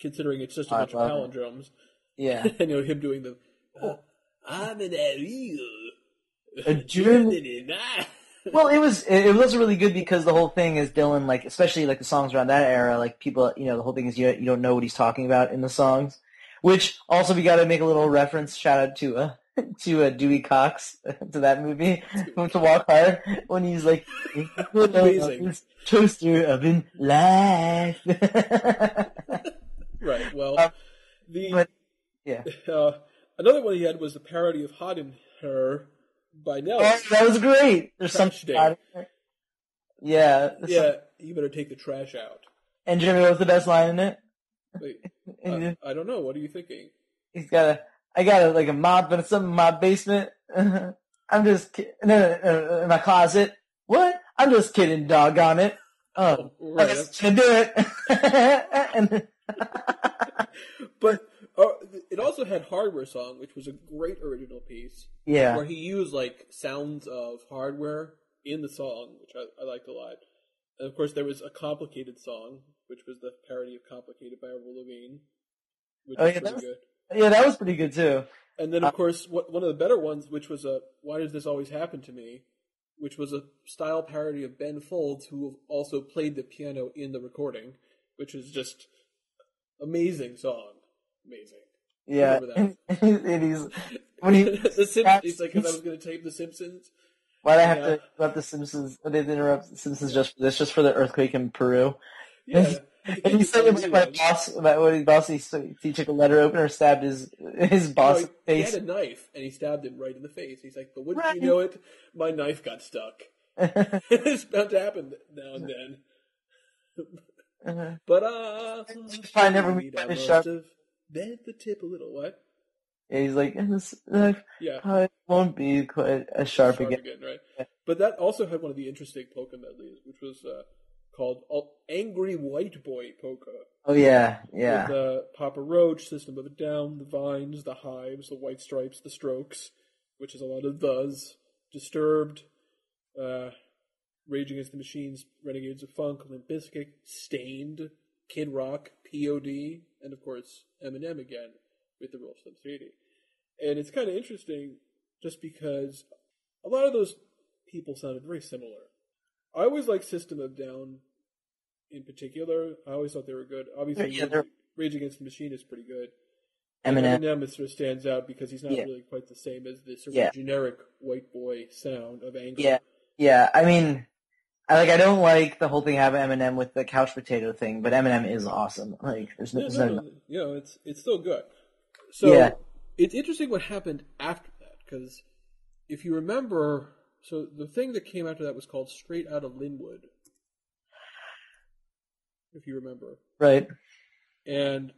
A: considering it's just a
B: I
A: bunch of
B: love it.
A: palindromes,
B: Yeah.
A: and you know him doing the. uh, I'm an Ariel.
B: A German- Well, it was it was really good because the whole thing is Dylan, like especially like the songs around that era, like people, you know, the whole thing is you you don't know what he's talking about in the songs. Which also we got to make a little reference, shout out to uh to uh, Dewey Cox to that movie to Walk Hard when he's like toaster oven life.
A: Right. Well,
B: Um,
A: the
B: but yeah,
A: uh, another one he had was the parody of "Hot in Her" by Nelly.
B: oh, that was great. There's some
A: day.
B: yeah, there's some-
A: yeah, you better take the trash out.
B: and Jimmy, what was the best line in it?
A: Wait, uh, I don't know. What are you thinking?
B: He's got a, I got a, like a mop and something in my basement. I'm just kidding. No, no, no, in my closet. What? I'm just kidding, doggone it. Oh,
A: Oh,
B: I
A: right.
B: I can do it.
A: But uh, it also had "Hardware Song," which was a great original piece
B: yeah.
A: where he used like sounds of hardware in the song, which I, I liked a lot. And of course, there was a complicated song, which was the parody of "Complicated" by Avril Lavigne, which
B: Oh,
A: was
B: yeah, that
A: pretty
B: was-
A: good.
B: Yeah, that was pretty good too.
A: And then, of uh, course, what, one of the better ones, which was a "Why Does This Always Happen to Me," which was a style parody of Ben Folds, who also played the piano in the recording, which is just amazing song, amazing.
B: Yeah. And, and he's, when he,
A: the Simpsons. He's like, 'cause I was going to tape the Simpsons.
B: why'd I have
A: Yeah.
B: to interrupt the Simpsons? I didn't interrupt the Simpsons just for this, just for the earthquake in Peru.
A: Yeah,
B: And he said about my boss, about what his boss, he, he took a letter opener, stabbed his, his boss
A: No, he, he had a knife and he stabbed him right in the face. He's like, but wouldn't
B: Right.
A: you know it? My knife got stuck. it's bound to happen now and then. But uh,
B: I never meet
A: I
B: the
A: must
B: sharp-
A: have bent the tip a little. What?
B: Yeah, he's like, this knife
A: Yeah,
B: uh, won't be quite as sharp,
A: sharp
B: again.
A: again, right? But that also had one of the interesting polka medleys, which was uh, called "Angry White Boy Polka."
B: Oh yeah, yeah.
A: The uh, Papa Roach, System of a Down, the Vines, the Hives, the White Stripes, the Strokes, which is a lot of thes, Disturbed, uh, Rage Against the Machines, Renegades of Funk, Limp Bizkit, Staind, Kid Rock, P.O.D., and of course Eminem again with the Real Slim Shady. And it's kind of interesting just because a lot of those people sounded very similar. I always liked System of Down in particular. I always thought they were good. Obviously,
B: Yeah, they're-
A: Rage Against the Machine is pretty good.
B: Eminem.
A: Eminem sort of stands out because he's not
B: Yeah.
A: really quite the same as the sort of
B: Yeah.
A: generic white boy sound of anger.
B: Yeah, yeah. I mean, I like. I don't like the whole thing having Eminem with the couch potato thing, but Eminem is awesome. Like, there's no,
A: Yeah, no,
B: no
A: no, you know, it's it's still good. So it's interesting what happened after that because if you remember so the thing that came after that was called Straight Outta Lynwood, if you remember.
B: Right.
A: And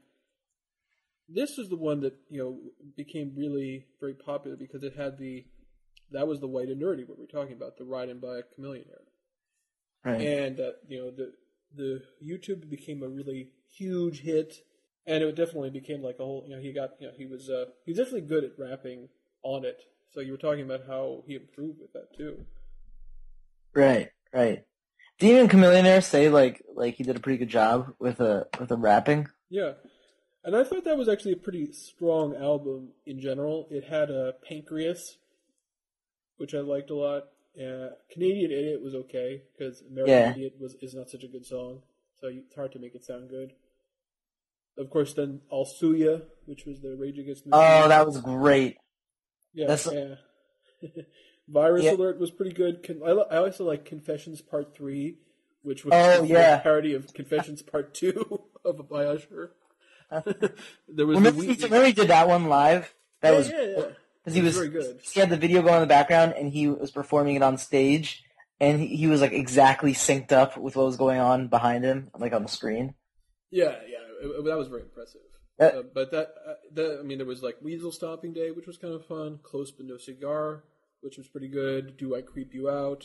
A: this was the one that you know became really very popular because it had the that was the white and nerdy what we're talking about the riding by a Chamillionaire,
B: Right.
A: and uh, you know the the YouTube became a really huge hit, and it definitely became like a whole you know he got you know he was uh he's definitely good at rapping on it. So you were talking about how he improved with that too.
B: Right. Right. Did even Chamillionaire say like like he did a pretty good job with a with a rapping?
A: Yeah. And I thought that was actually a pretty strong album in general. It had a Pancreas, which I liked a lot. Uh, Canadian Idiot was okay because American
B: Yeah.
A: Idiot was is not such a good song, so it's hard to make it sound good. Of course, then I'll Sue Ya, which was the Rage Against the
B: Oh, that was great.
A: yeah,
B: that's-
A: yeah. Virus
B: Yeah.
A: Alert was pretty good. Con- I, I also like Confessions Part Three, which was
B: Oh,
A: a
B: yeah.
A: parody of Confessions Part Two of by Usher. there was
B: Remember,
A: the
B: he,
A: Wheatley-
B: remember he did that one live? That
A: yeah,
B: was
A: yeah, yeah.
B: because he
A: was
B: was. He had the video going in the background, and he was performing it on stage, and he, he was like exactly synced up with what was going on behind him, like on the screen.
A: Yeah, yeah, it- it- that was very impressive.
B: Uh,
A: Uh, but that, uh, that, I mean, there was like Weasel Stomping Day, which was kind of fun. Close but no cigar, which was pretty good. Do I creep you out?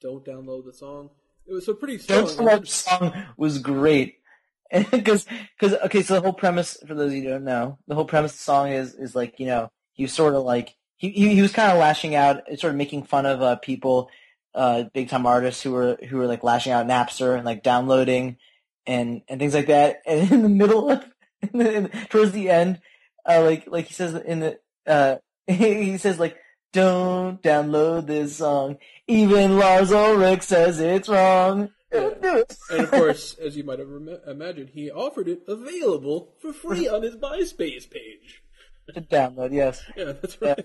A: Don't download the song. It was so pretty strong.
B: Don't Love song was great. Because, because, okay, so the whole premise, for those of you who don't know, the whole premise of the song is, is like, you know, he was sort of like, he, he, he was kind of lashing out, sort of making fun of, uh, people, uh, big time artists who were, who were like lashing out Napster and like downloading and, and things like that. And in the middle of, in the, in, towards the end, uh, like, like he says in the, uh, he says like, don't download this song. Even Lars Ulrich says it's wrong. It.
A: and of course, as you might have imagined, he offered it available for free on his MySpace page.
B: to download, yes.
A: Yeah, that's right.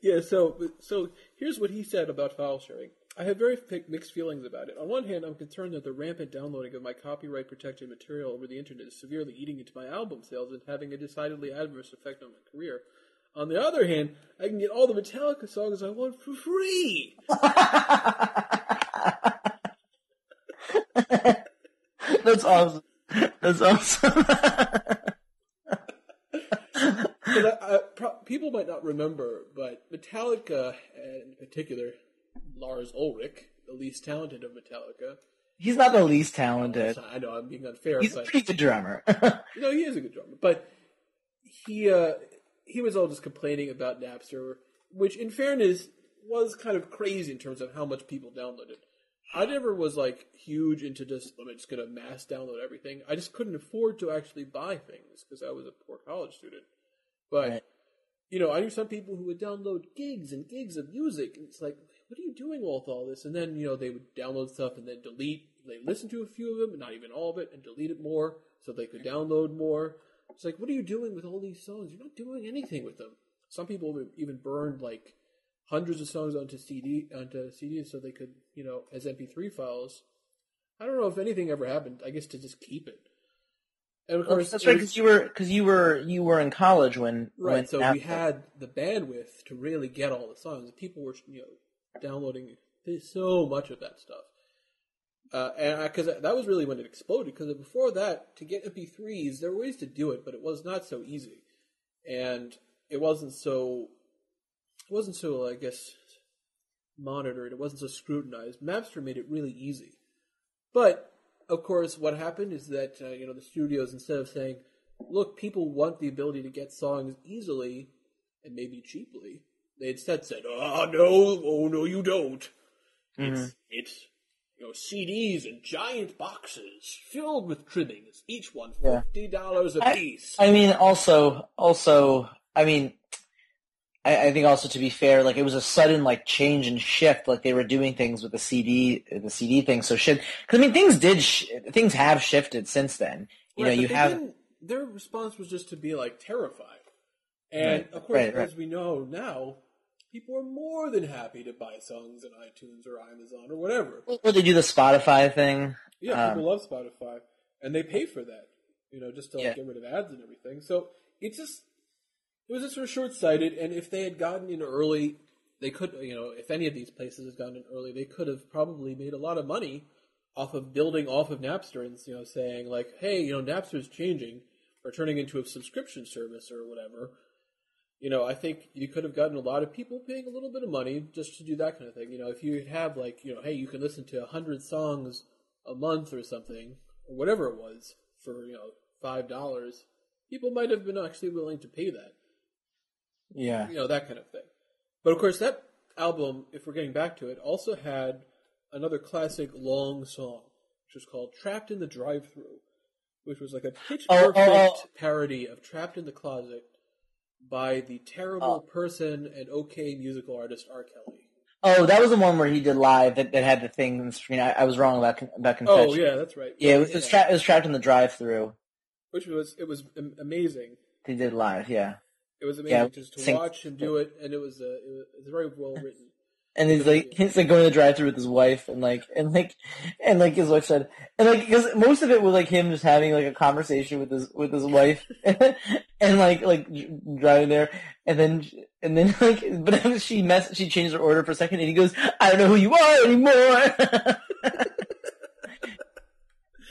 A: Yeah. so so here's what he said about file sharing. I have very mixed feelings about it. On one hand, I'm concerned that the rampant downloading of my copyright protected material over the internet is severely eating into my album sales and having a decidedly adverse effect on my career. On the other hand, I can get all the Metallica songs I want for free.
B: That's awesome. That's awesome.
A: I, I, pro- people might not remember, but Metallica, in particular Lars Ulrich, the least talented of Metallica.
B: He's not the least talented.
A: I know I'm being unfair,
B: He's a pretty good drummer.
A: No, he is a good drummer, but he uh, he was all just complaining about Napster, which, in fairness, was kind of crazy in terms of how much people downloaded. I never was like huge into just I'm just gonna mass download everything. I just couldn't afford to actually buy things because I was a poor college student. But
B: Right.
A: you know, I knew some people who would download gigs and gigs of music, and it's like, what are you doing with all this? And then you know they would download stuff and then delete. They listen to a few of them, not even all of it, and delete it more so they could download more. It's like, what are you doing with all these songs? You're not doing anything with them. Some people even burned like hundreds of songs onto CD onto CDs so they could, you know, as MP3 files. I don't know if anything ever happened. I guess to just keep it. And of course,
B: That's right, because you were because you were you were in college when
A: Right,
B: when
A: so
B: Napster-
A: we had the bandwidth to really get all the songs. People were, you know, downloading so much of that stuff. Uh, and because that was really when it exploded. Because before that, to get MP3s, there were ways to do it, but it was not so easy, and it wasn't so. It wasn't so, I guess, monitored. It wasn't so scrutinized. Napster made it really easy, but of course, what happened is that uh, you know the studios instead of saying, "Look, people want the ability to get songs easily and maybe cheaply," they instead said, "Oh no, oh no, you don't. It's it's you know CDs and giant boxes filled with trimmings, each one
B: Yeah.
A: fifty dollars a
B: I-
A: piece."
B: I mean, also, also, I mean, I, I think also to be fair, like it was a sudden like change and shift. Like they were doing things with the CD, the CD thing. So shit, because I mean, things did, sh- things have shifted since then. You
A: Right,
B: know, you have
A: their response was just to be like terrified, and
B: Right,
A: of course,
B: right.
A: as we know now, people are more than happy to buy songs on iTunes or Amazon or whatever.
B: or they do the Spotify thing.
A: Yeah,
B: Um,
A: people love Spotify, and they pay for that. You know, just to like,
B: Yeah.
A: get rid of ads and everything. So it's just it was just sort of short sighted. And if they had gotten in early, they could, you know, if any of these places had gotten in early, they could have probably made a lot of money off of building off of Napster and you know saying like, hey, you know, Napster's changing or turning into a subscription service or whatever. You know, I think you could have gotten a lot of people paying a little bit of money just to do that kind of thing. You know, if you have like, you know, hey, you can listen to a hundred songs a month or something, or whatever it was, for you know five dollars, people might have been actually willing to pay that.
B: Yeah.
A: You know that kind of thing. But of course, that album, if we're getting back to it, also had another classic long song, which was called "Trapped in the Drive-Through," which was like a pitch
B: Oh,
A: perfect
B: oh, oh.
A: parody of "Trapped in the Closet" by the terrible
B: Oh.
A: person and okay musical artist R. Kelly.
B: Oh, that was the one where he did live that, that had the thing on the screen. I, I was wrong about about confession.
A: Oh yeah, that's right.
B: Yeah, it was, it was, tra- it was trapped in the drive-through.
A: which was it was amazing.
B: He did live, yeah.
A: It was amazing
B: Yeah,
A: just to
B: sing-
A: watch him do it, and it was uh, it was very well written.
B: And he's like, he's like going to the drive-through with his wife, and like, and like, and like his wife said, and like, because most of it was like him just having like a conversation with his with his wife, and like like driving there, and then and then like, but she mess she changed her order for a second, and he goes, I don't know who you are anymore.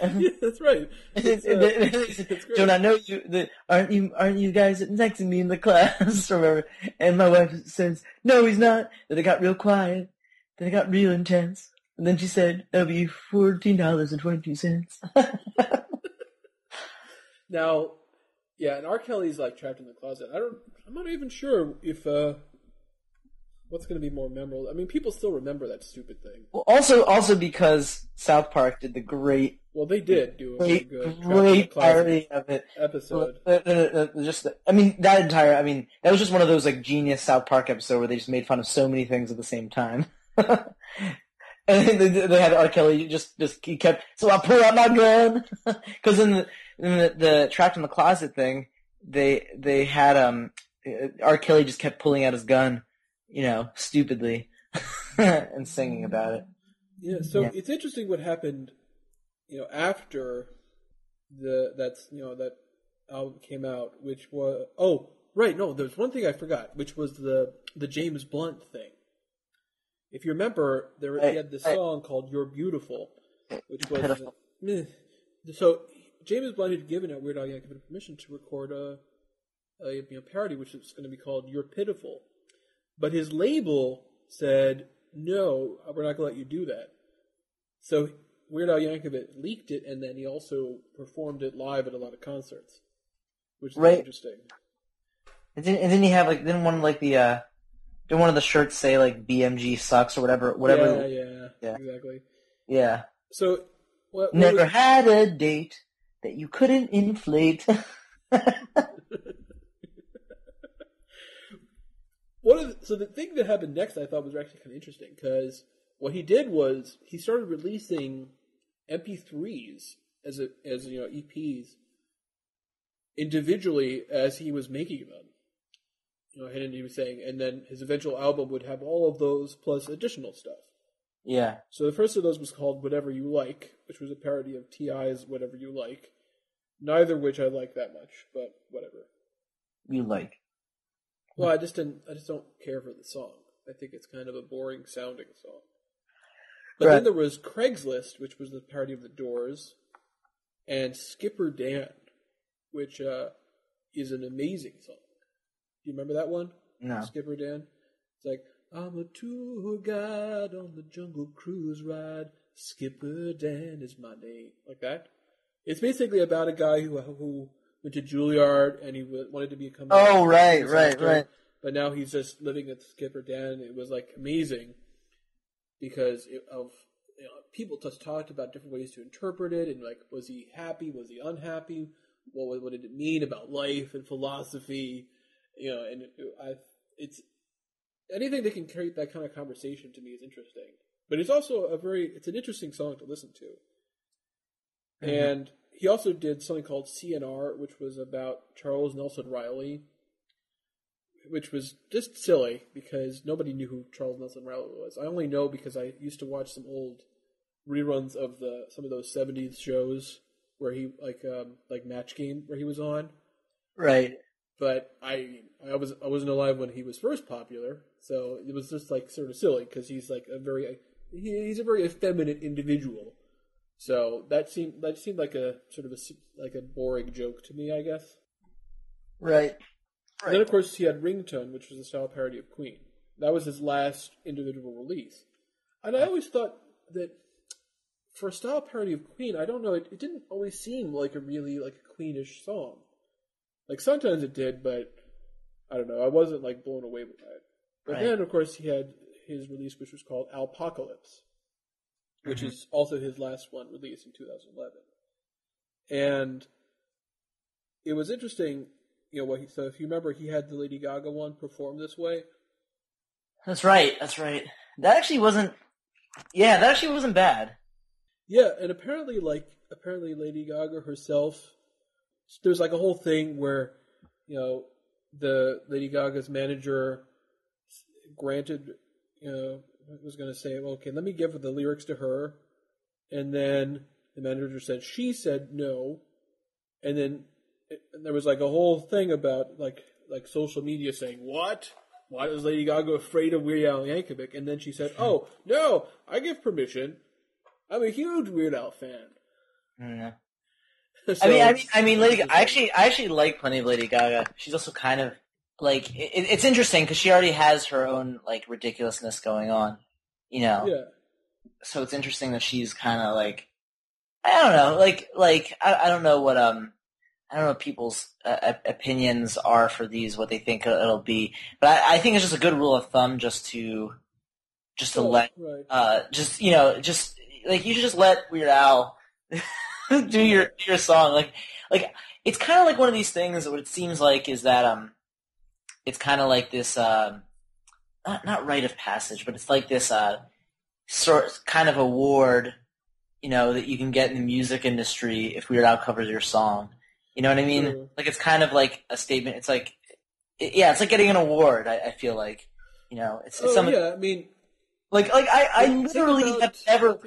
A: yeah, that's right. It's, uh, it's great.
B: Don't I know you? The, aren't you? Aren't you guys texting me in the class or whatever? And my wife says, "No, he's not." Then it got real quiet. Then it got real intense. And then she said, "That'll be fourteen dollars and twenty-two cents."
A: Now, yeah, and R. Kelly's like trapped in the closet. I don't. I'm not even sure if uh, what's going to be more memorable. I mean, people still remember that stupid thing.
B: well, also, also because South Park did the great,
A: Well, they did do a
B: great,
A: good trapped in the
B: great parody of it.
A: episode.
B: Uh, uh, uh, uh, just, I mean, that entire, I mean, that was just one of those like genius South Park episode where they just made fun of so many things at the same time. and they, they had R. Kelly just, just he kept. So I pull out my gun because in the in the, the trapped in the closet thing, they they had um uh, R. Kelly just kept pulling out his gun, you know, stupidly, and singing about it.
A: Yeah, so
B: Yeah.
A: it's interesting what happened, you know, after the that's you know that album came out, which was oh right no, there's one thing I forgot, which was the the James Blunt thing. If you remember, there he had this
B: right.
A: song called "You're Beautiful," which was meh. so James Blunt had given Weird Al Yankovic permission to record a a you know, parody, which is going to be called "You're Pitiful," but his label said no, we're not going to let you do that. So Weird Al Yankovic leaked it, and then he also performed it live at a lot of concerts, which is
B: Right.
A: interesting.
B: And then, and then you have like then one like the uh, didn't one of the shirts say like BMG sucks or whatever whatever.
A: Yeah, yeah,
B: Yeah.
A: exactly.
B: Yeah.
A: So what, what
B: Never
A: was-
B: had a date that you couldn't inflate.
A: One of the, so the thing that happened next, I thought was actually kind of interesting because what he did was he started releasing MP3s as a as you know EPs individually as he was making them. You know, and he was saying, and then his eventual album would have all of those plus additional stuff.
B: yeah.
A: So the first of those was called Whatever You Like, which was a parody of T.I.'s Whatever You Like. Neither of which I like that much, but whatever.
B: You like.
A: Well, I just didn't. I just don't care for the song. I think it's kind of a boring sounding song. But
B: Right.
A: then there was Craigslist, which was the parody of the Doors, and Skipper Dan, which uh, is an amazing song. Do you remember that one?
B: No.
A: Skipper Dan. It's like I'm a tour guide on the jungle cruise ride. Skipper Dan is my name. Like that. It's basically about a guy who who went to Juilliard and he w- wanted to become. a
B: Oh, right, right,
A: actor,
B: right.
A: But now he's just living at Skipper Dan. It was like amazing because it, of you know, people just talked about different ways to interpret it and like was he happy? Was he unhappy? What what did it mean about life and philosophy? You know, and it, I it's anything that can create that kind of conversation to me is interesting. But it's also a very it's an interesting song to listen to. Mm-hmm. And he also did something called CNR, which was about Charles Nelson Reilly, which was just silly because nobody knew who Charles Nelson Reilly was. I only know because I used to watch some old reruns of the some of those '70s shows where he like um, like Match Game where he was on
B: Right.
A: but I I was I wasn't alive when he was first popular, so it was just like sort of silly because he's like a very he, he's a very effeminate individual. So that seemed that seemed like a sort of a like a boring joke to me, I guess.
B: Right.
A: And then of course he had Ringtone, which was a style parody of Queen. That was his last individual release, and I always thought that for a style parody of Queen, I don't know, it, it didn't always seem like a really like a Queenish song. Like sometimes it did, but I don't know. I wasn't like blown away by it. But
B: Right.
A: then, of course, he had his release, which was called Alpocalypse, which
B: Mhm.
A: is also his last one released in 2011. And it was interesting, you know. What he, so if you remember, he had the Lady Gaga one performed this way.
B: That's right. That's right. That actually wasn't. Yeah, that actually wasn't bad.
A: Yeah, and apparently, like, apparently Lady Gaga herself, there's like a whole thing where, you know, the Lady Gaga's manager granted, you know, was going to say, well, okay, let me give the lyrics to her, and then the manager said she said no, and then it, and there was like a whole thing about like like social media saying what. Why is Lady Gaga afraid of Weird Al Yankovic? And then she said, "Oh no, I give permission. I'm a huge Weird Al fan."
B: Mm.
A: So-
B: I mean, I mean, I mean, Lady. Gaga, I actually, I actually like plenty of Lady Gaga. She's also kind of like it, it's interesting because she already has her own like ridiculousness going on, you know.
A: yeah,
B: So it's interesting that she's kind of like, I don't know, like like I, I don't know what um. I don't know what people's uh, opinions are for these, what they think it'll be, but I, I think it's just a good rule of thumb just to, just to
A: Oh,
B: let
A: right.
B: uh, just you know, just like you should just let Weird Al do your do your song. Like, like it's kind of like one of these things. What it seems like is that um, it's kind of like this um, not not rite of passage, but it's like this uh, sort kind of award, you know, that you can get in the music industry if Weird Al covers your song. You know what I mean?
A: True.
B: Like it's kind of like a statement. It's like, it, yeah, it's like getting an award. I, I feel like, you know, it's, it's
A: Oh
B: something
A: yeah, I mean,
B: like like I, I literally have never.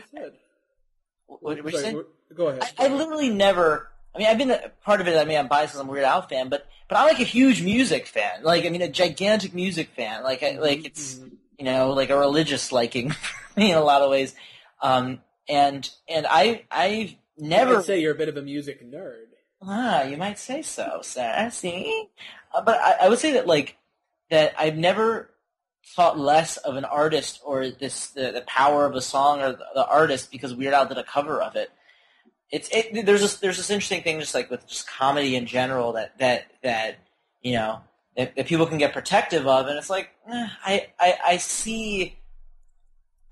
A: what.
B: What, you saying?
A: Go ahead.
B: I, I literally never. I mean, I've been a part of it. I mean, I'm biased because I'm a Weird Al fan, but but I'm like a huge music fan. Like, I mean, a gigantic music fan. Like, I, like it's
A: Mhm.
B: you know like a religious liking me in a lot of ways. Um, and and I I've never
A: I'd say you're a bit of a music nerd.
B: Ah, you might say so, sassy. Uh, but I, I would say that like that I've never thought less of an artist or this the, the power of a song or the, the artist because Weird Al did a cover of it. It's it, there's this there's this interesting thing just like with just comedy in general that that that you know that, that people can get protective of, and it's like eh, I, I I see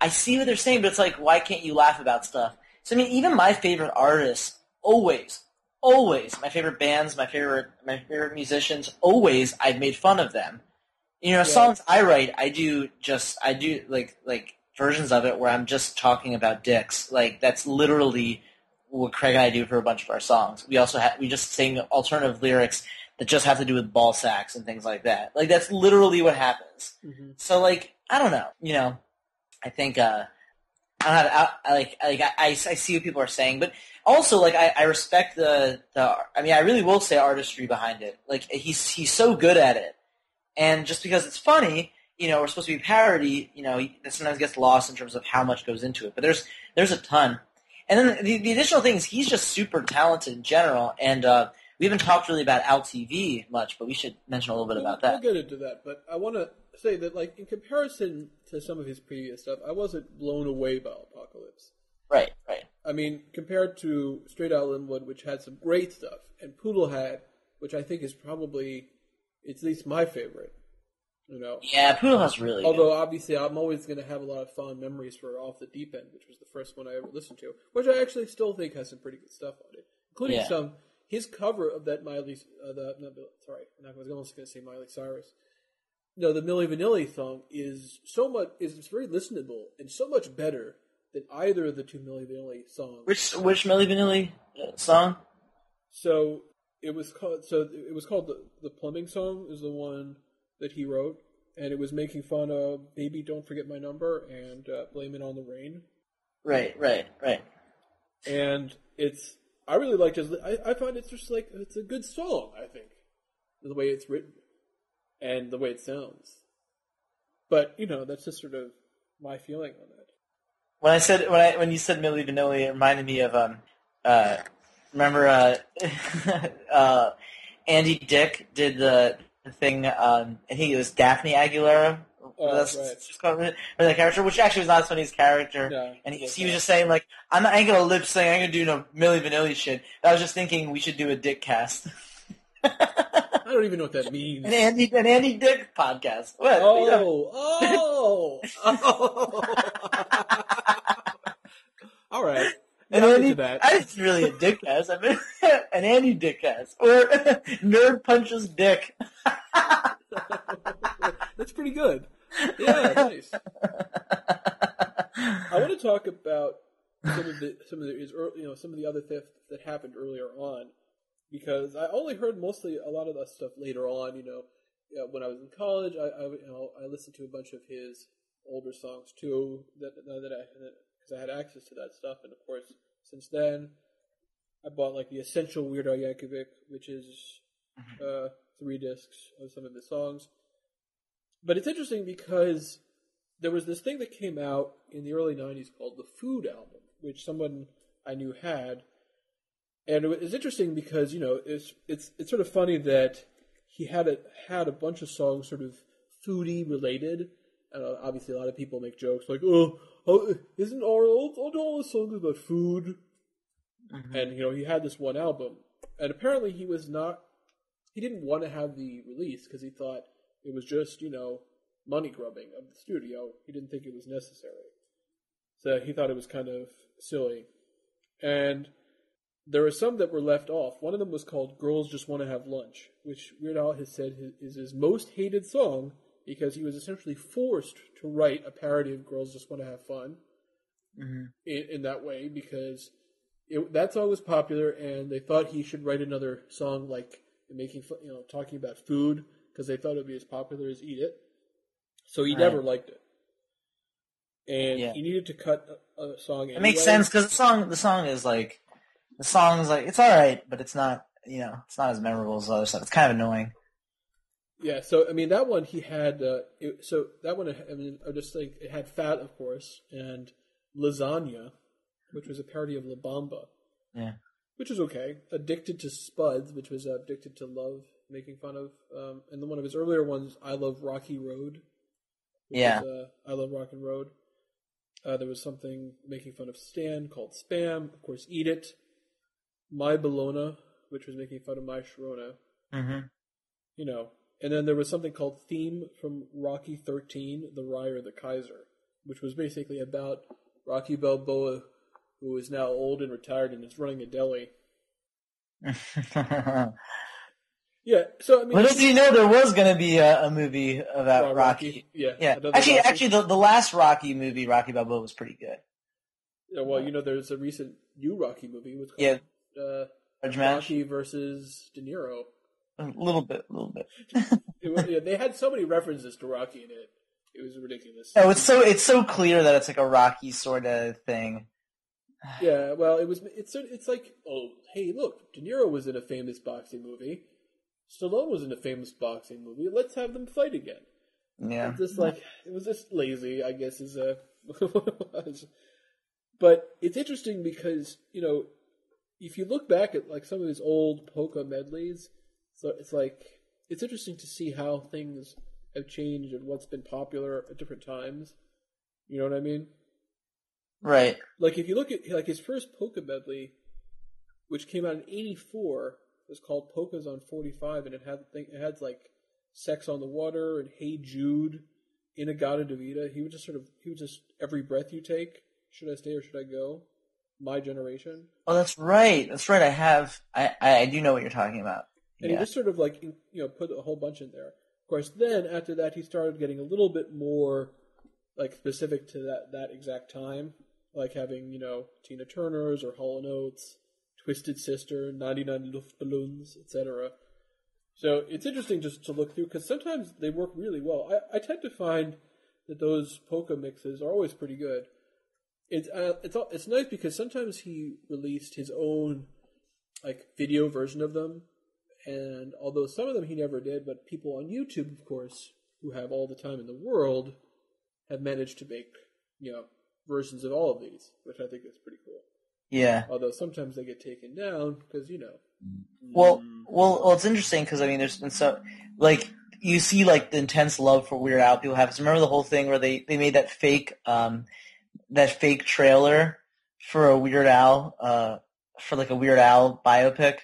B: I see what they're saying, but it's like why can't you laugh about stuff? So I mean, even my favorite artists always always my favorite bands, my favorite my favorite musicians, always I've made fun of them. You know,
A: Yeah.
B: songs I write, I do just I do like like versions of it where I'm just talking about dicks. Like that's literally what Craig and I do for a bunch of our songs. We also have we just sing alternative lyrics that just have to do with ball sacks and things like that. Like that's literally what happens.
A: Mm-hmm.
B: So like I don't know, you know, I think uh, I don't have I, I like like I, I I see what people are saying, but also like I, I respect the the I mean I really will say artistry behind it. Like he's he's so good at it, and just because it's funny, you know, we're supposed to be parody, you know, that sometimes gets lost in terms of how much goes into it. But there's there's a ton, and then the, the additional thing is he's just super talented in general, and uh, we haven't talked really about Al TV much, but we should mention a little bit about that.
A: We'll get into that, but I want to say that, like, in comparison to some of his previous stuff, I wasn't blown away by Alpocalypse.
B: Right, right.
A: I mean, compared to Straight Out Lynwood, which had some great stuff, and Poodle Hat, which I think is probably, it's at least my favorite. You know,
B: Yeah, Poodle House really. good.
A: although obviously I'm always going to have a lot of fond memories for Off the Deep End, which was the first one I ever listened to, which I actually still think has some pretty good stuff on it, including
B: Yeah.
A: some his cover of that Miley. Uh, the no, no, sorry, I was almost going to say Miley Cyrus. No, the Milli Vanilli song is so much is very listenable and so much better than either of the two Milli Vanilli songs.
B: Which which Milli Vanilli uh, song?
A: So it was called. So it was called the the plumbing song is the one that he wrote, and it was making fun of "Baby Don't Forget My Number" and uh, "Blame It on the Rain."
B: Right, right, right.
A: And it's I really liked his. I, I find it's just like it's a good song. I think. the way it's written and the way it sounds. But you know, that's just sort of my feeling on that.
B: When I said when I when you said Milli Vanilli, it reminded me of um uh remember uh uh Andy Dick did the thing um I think it was Daphne Aguilera.
A: Oh,
B: That's
A: right.
B: she's called or the character, which actually was not Sony's character.
A: No,
B: and he, he was just saying like, I'm not, I ain't gonna lip sync, I ain't gonna do no Milli Vanilli shit. I was just thinking we should do a Dick cast,
A: I don't even know what that means.
B: an Andy an Andy Dick podcast. What? You know,
A: Oh, oh, All right.
B: An Andy,
A: that.
B: I didn't really a Dick cast. I mean, an Andy Dick cast or Nerd Punches Dick.
A: That's pretty good. Yeah, nice. I want to talk about some of the some of the you know some of the other theft that happened earlier on because I only heard mostly a lot of that stuff later on. You know, when I was in college, I, I you know I listened to a bunch of his older songs too. That that I because I had access to that stuff, and of course since then I bought like the Essential Weird Al Yankovic, which is uh, three discs of some of his songs. But it's interesting because there was this thing that came out in the early '90s called the Food album, which someone I knew had, and it was interesting because you know it's it's it's sort of funny that he had a had a bunch of songs sort of foodie related. Uh, obviously, a lot of people make jokes like, "Oh, oh isn't our all, all the songs about food?" Mm-hmm. And you know, he had this one album, and apparently he was not. He didn't want to have the release because he thought it was just you know money grubbing of the studio. He didn't think it was necessary, so he thought it was kind of silly. And there were some that were left off. One of them was called "Girls Just Want to Have Lunch," which Weird Al has said is his most hated song because he was essentially forced to write a parody of "Girls Just Want to Have Fun."
B: Mhm.
A: in, in that way because it, that song was popular and they thought he should write another song like making you know talking about food because they thought it would be as popular as Eat It. So he
B: Right.
A: never liked it, and
B: Yeah.
A: he needed to cut a, a song.
B: It makes sense because the song the song is like the song's like it's all right, but it's not you know it's not as memorable as other stuff. It's kind of annoying.
A: Yeah, so I mean that one he had. Uh, it, so that one, I mean, I just think it had fat, of course, and lasagna, which was a parody of La Bamba.
B: Yeah.
A: which was okay. Addicted to Spuds, which was uh, addicted to love, making fun of. Um, and then one of his earlier ones, I love Rocky Road.
B: Yeah.
A: was, uh, I love Rock and Road. Uh, there was something making fun of Stan called Spam. Of course, Eat It. My Bologna, which was making fun of My Sharona.
B: hmm
A: You know, and then there was something called Theme from Rocky 13, The Rye or the Kaiser, which was basically about Rocky Balboa, who is now old and retired and is running a deli. Yeah, so I mean,
B: Little you know there was going to be a, a movie about
A: uh,
B: Rocky.
A: Yeah,
B: Yeah, actually,
A: Rocky.
B: actually, the, the last Rocky movie, Rocky Balboa, was pretty good.
A: Yeah, well, you know, there's a recent new Rocky movie. What's
B: Yeah.
A: called uh,
B: Grudge match,
A: Rocky versus De Niro.
B: A little bit, a little bit.
A: Was, yeah, they had so many references to Rocky in it. It was ridiculous.
B: No, it's so it's so clear that it's like a Rocky sort of thing.
A: Yeah, well, it was. It's it's like, oh, hey, look, De Niro was in a famous boxing movie. Stallone was in a famous boxing movie. Let's have them fight again.
B: Yeah,
A: It's just like it was just lazy, I guess, is uh, a. what it was. But it's interesting because you know, if you look back at like some of his old polka medleys, so it's like it's interesting to see how things have changed and what's been popular at different times. You know what I mean?
B: right.
A: Like if you look at like his first polka medley, which came out in '84, was called Polkas on 45, and it had it had like "Sex on the Water" and "Hey Jude," in "In-A-Gadda-Da-Vida." He would just sort of he would just every breath you take. Should I stay or should I go? My generation,
B: Oh, that's right. That's right. I have. I I, I do know what you're talking about.
A: And
B: Yeah.
A: he just sort of like you know put a whole bunch in there. Of course, then after that, he started getting a little bit more like specific to that that exact time, like having you know Tina Turner's or Hall and Oates, Twisted Sister, 99 Luftballons, etc. So it's interesting just to look through because sometimes they work really well. I, I tend to find that those polka mixes are always pretty good. It's uh, it's it's nice because sometimes he released his own like video version of them, And although some of them he never did, but people on YouTube, of course, who have all the time in the world, have managed to make you know versions of all of these, which I think is pretty cool.
B: Yeah.
A: Although sometimes they get taken down because you know.
B: Well, well, well, it's interesting because I mean, there's been so like you see like the intense love for Weird Al people have. Remember the whole thing where they they made that fake um that fake trailer for a Weird Al uh for like a Weird Al biopic.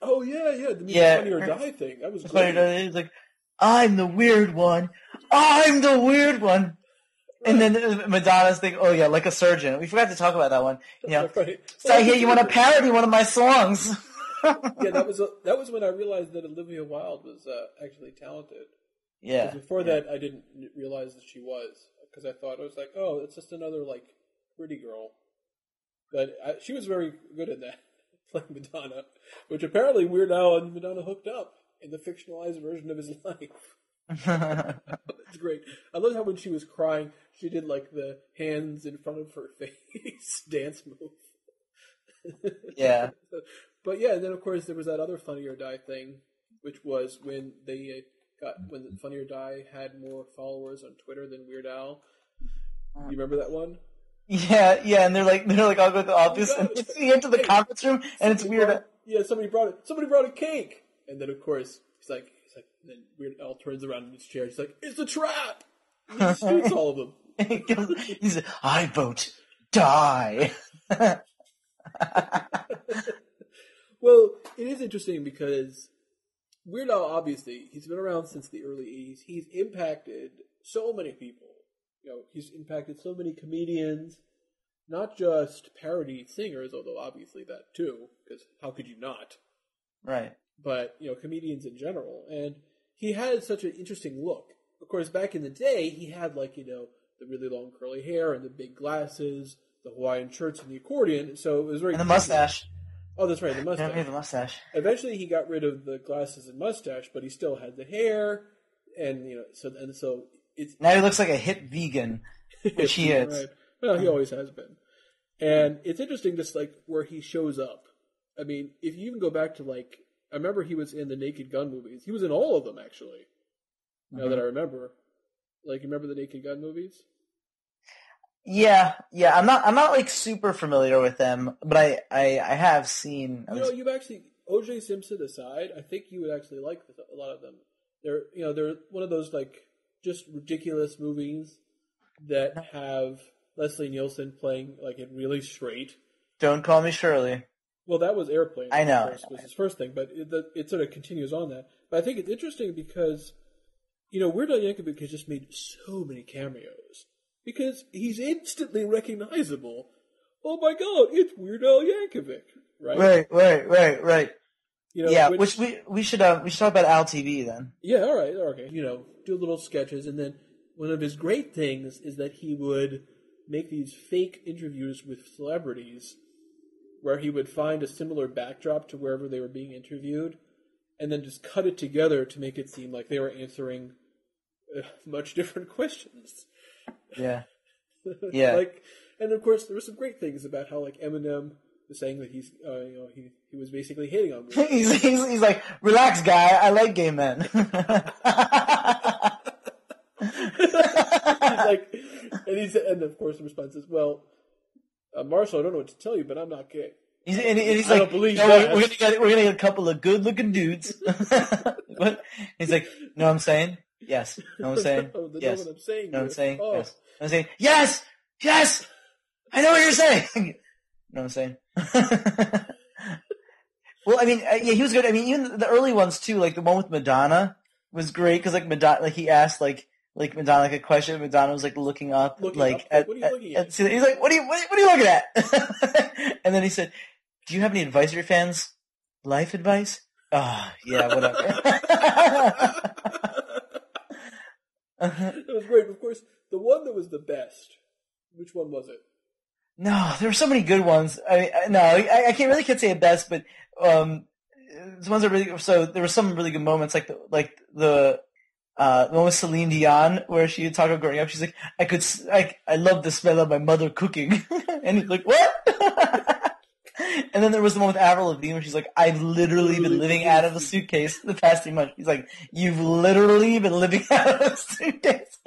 A: Oh yeah, yeah, the
B: Yeah.
A: Funny or Die thing. That was
B: It's funny,
A: great.
B: It's like I'm the weird one. I'm the weird one. And then uh, Madonna's thing, oh yeah, like a surgeon. We forgot to talk about that one. You know,
A: Right.
B: so I hear you want to parody one of my songs.
A: yeah, that was that was when I realized that Olivia Wilde was uh, actually talented.
B: yeah.
A: Before that, I didn't realize that she was because I thought it was like, oh, it's just another like pretty girl. But I, she was very good at that, playing Madonna, which apparently Weird Al and Madonna hooked up in the fictionalized version of his life. It's great. I love how when she was crying, she did like the hands in front of her face dance move.
B: Yeah.
A: But yeah, and then of course there was that other Funny or Die thing, which was when they uh, got when Funny or Die had more followers on Twitter than Weird Al. You remember that one?
B: Yeah, yeah, and they're like they're like I'll go to the oh
A: office
B: and it's you enter the conference room and it's weird.
A: brought- yeah, somebody brought it. Somebody brought a cake, and then of course he's like, he's like, then Weird Al turns around in his chair. He's like, "It's a trap." And he shoots all of them.
B: He's like, I vote die.
A: Well, it is interesting because Weird Al, obviously, he's been around since the early 80s. He's impacted so many people. You know, he's impacted so many comedians, not just parody singers, although obviously that too, because how could you not?
B: right.
A: But, you know, comedians in general. And he had such an interesting look. Of course, back in the day, he had, like, you know, the really long curly hair and the big glasses, the Hawaiian shirts and the accordion. So it was very.
B: And the mustache.
A: Oh, that's right, the mustache.
B: maybe the mustache.
A: Eventually, he got rid of the glasses and mustache, but he still had the hair, and you know, so and so it's
B: Now he looks like a hit vegan. Which he is.
A: Right. Well, he always has been, and it's interesting just like where he shows up. I mean, if you even go back to like, I remember he was in the Naked Gun movies. He was in all of them actually. Now
B: Mm-hmm.
A: that I remember, like, you remember the Naked Gun movies?
B: Yeah, yeah. I'm not I'm not like super familiar with them, but I I, I have seen. I
A: You know, you've actually O.J. Simpson aside, I think you would actually like a lot of them. They're you know they're one of those like just ridiculous movies that have Leslie Nielsen playing like it really straight.
B: Don't call me Shirley.
A: Well, that was Airplane.
B: I know,
A: course, was his first thing, but it, the, it sort of continues on that. But I think it's interesting because you know Weird Al Yankovic has just made so many cameos because he's instantly recognizable. Oh my God, it's Weird Al Yankovic, right?
B: Right, right, right, right.
A: You know,
B: yeah, which, we we should uh, we should talk about Al TV then.
A: Yeah, all right, okay. You know, do little sketches, and then one of his great things is that he would make these fake interviews with celebrities, where he would find a similar backdrop to wherever they were being interviewed, and then just cut it together to make it seem like they were answering uh, much different questions.
B: Yeah, Yeah.
A: like, and of course, there were some great things about how like Eminem saying that he's, uh, you know, he he was basically hating on. me.
B: He's, he's he's like, relax, guy. I like gay men.
A: He's like, and he's and of course the response is, well, uh, Marshall, I don't know what to tell you, but I'm not gay.
B: He's, and, and he's
A: I
B: like,
A: don't believe
B: "No, we're, we're gonna get we're gonna get a couple of good looking dudes. what? He's like, know what I'm saying? Yes. Know what I'm saying?
A: Know
B: Yes.
A: what I'm saying.
B: What I'm saying?
A: Oh.
B: Yes. I'm saying? Yes! Yes! I know what you're saying! Know what I'm saying? well, I mean, uh, yeah, he was good. I mean, even the early ones too, like the one with Madonna was great because like Madonna, like he asked like, like Madonna like a question, Madonna was like looking up,
A: Looking
B: like
A: up?
B: at,
A: What are you looking at?
B: so he's like, what are you, what, what are you looking at? and then he said, do you have any advice for your fans? Life advice? Ah, yeah, whatever.
A: that was great. Of course, the one that was the best. Which one was it?
B: No, there were so many good ones. I I- no, I, I can't really can't say it best, but um, the ones that really so there were some really good moments, like the like the uh the one with Celine Dion where she talked about growing up. She's like, I could, I, I love the smell of my mother cooking, and he's like, what? and then there was the one with Avril Lavigne where she's like, I've literally been living out of a suitcase the past few months. He's like, you've literally been living out of a suitcase.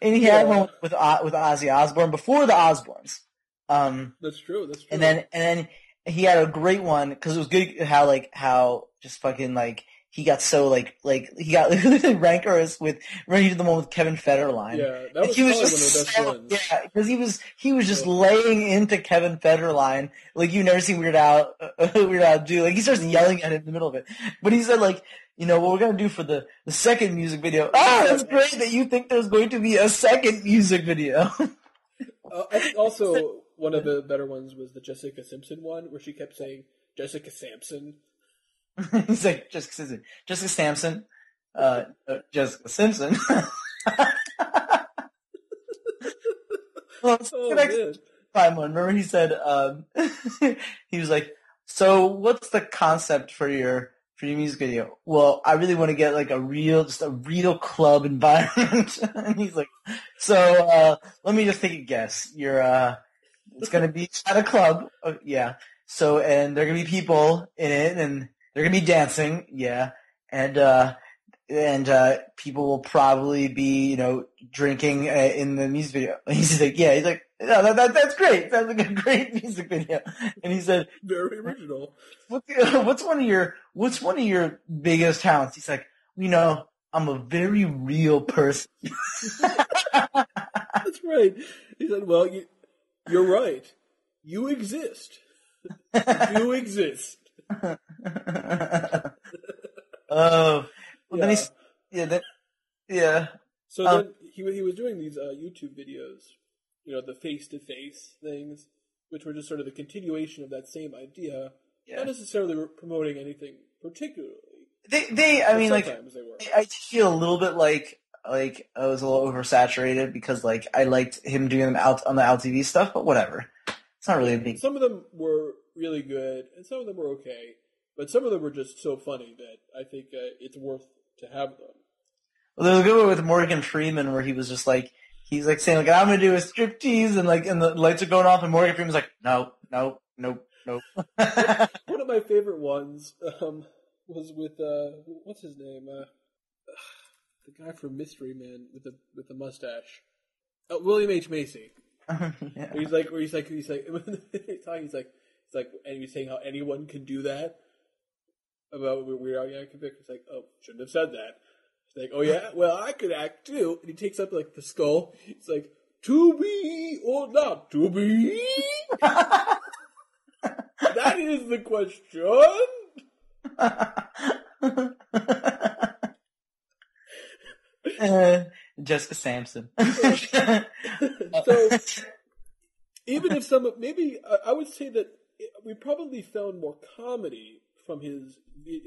B: And he had
A: Yeah.
B: one with with Ozzy Osbourne before the Osbournes. Um,
A: That's true. That's true.
B: and then and then he had a great one because it was good how like how just fucking like he got so like like he got rancorous with when he did the one with Kevin Federline.
A: yeah, that was
B: he was
A: one of the
B: just
A: best
B: so,
A: ones.
B: yeah, because he was he was just
A: Yeah.
B: laying into Kevin Federline like you've never seen Weird Al Weird Al do. Like he starts yelling at him in the middle of it, but he said like. You know what we're gonna do for the, the second music video? Ah, that's great that you think there's going to be a second music video.
A: Uh, I think also one of the better ones was the Jessica Simpson one, where she kept saying Jessica Sampson.
B: He's like Jessica Simpson. Jessica Sampson. Uh, uh, Jessica Simpson. well,
A: Oh
B: next time one. Remember he said, um, he was like, so what's the concept for your, for your music video? Well, I really want to get like a real, just a real club environment. and he's like, so, uh, let me just take a guess. You're, uh, it's gonna be at a club. Uh, yeah. So, and there are gonna be people in it and they're gonna be dancing. Yeah. And, uh, and, uh, people will probably be, you know, drinking uh, in the music video. And he's like, yeah, he's like, no, that, that, that's great. Sounds like a great music video. And he said,
A: very original.
B: what's, what's one of your, what's one of your biggest talents? He's like, you know, I'm a very real person.
A: That's right. He said, "Well, you, you're right. You exist. you exist."
B: oh, well, then
A: Yeah.
B: he's, yeah, that, yeah.
A: So
B: Um,
A: then he he was doing these uh, YouTube videos, you know, the face to face things, which were just sort of the continuation of that same idea,
B: Yeah.
A: not necessarily promoting anything particularly.
B: They, they, I mean, like,
A: they were.
B: I feel a little bit like like I was a little oversaturated because like I liked him doing them out on the Al TV stuff, but whatever. It's not really a big.
A: Some of them were really good, and some of them were okay, but some of them were just so funny that I think uh, it's worth to have them.
B: Well, there was a good one with Morgan Freeman where he was just like he's like saying like I'm gonna do a strip tease and like and the lights are going off and Morgan Freeman's like no no no no.
A: One of my favorite ones um, was with uh, what's his name? Uh, the guy from Mystery Men with the with the mustache. Oh, William H Macy.
B: yeah.
A: He's like, where he's like, he's like, he's talking, he's like, he's like, and he's saying how anyone can do that about Weird Al Yankovic. He's like, oh, shouldn't have said that. He's like, oh yeah, well I could act too. And he takes up like the skull. He's like, to be or not to be. that is the question.
B: Uh, Jessica Sampson.
A: so even if some maybe I- I would say that we probably found more comedy from his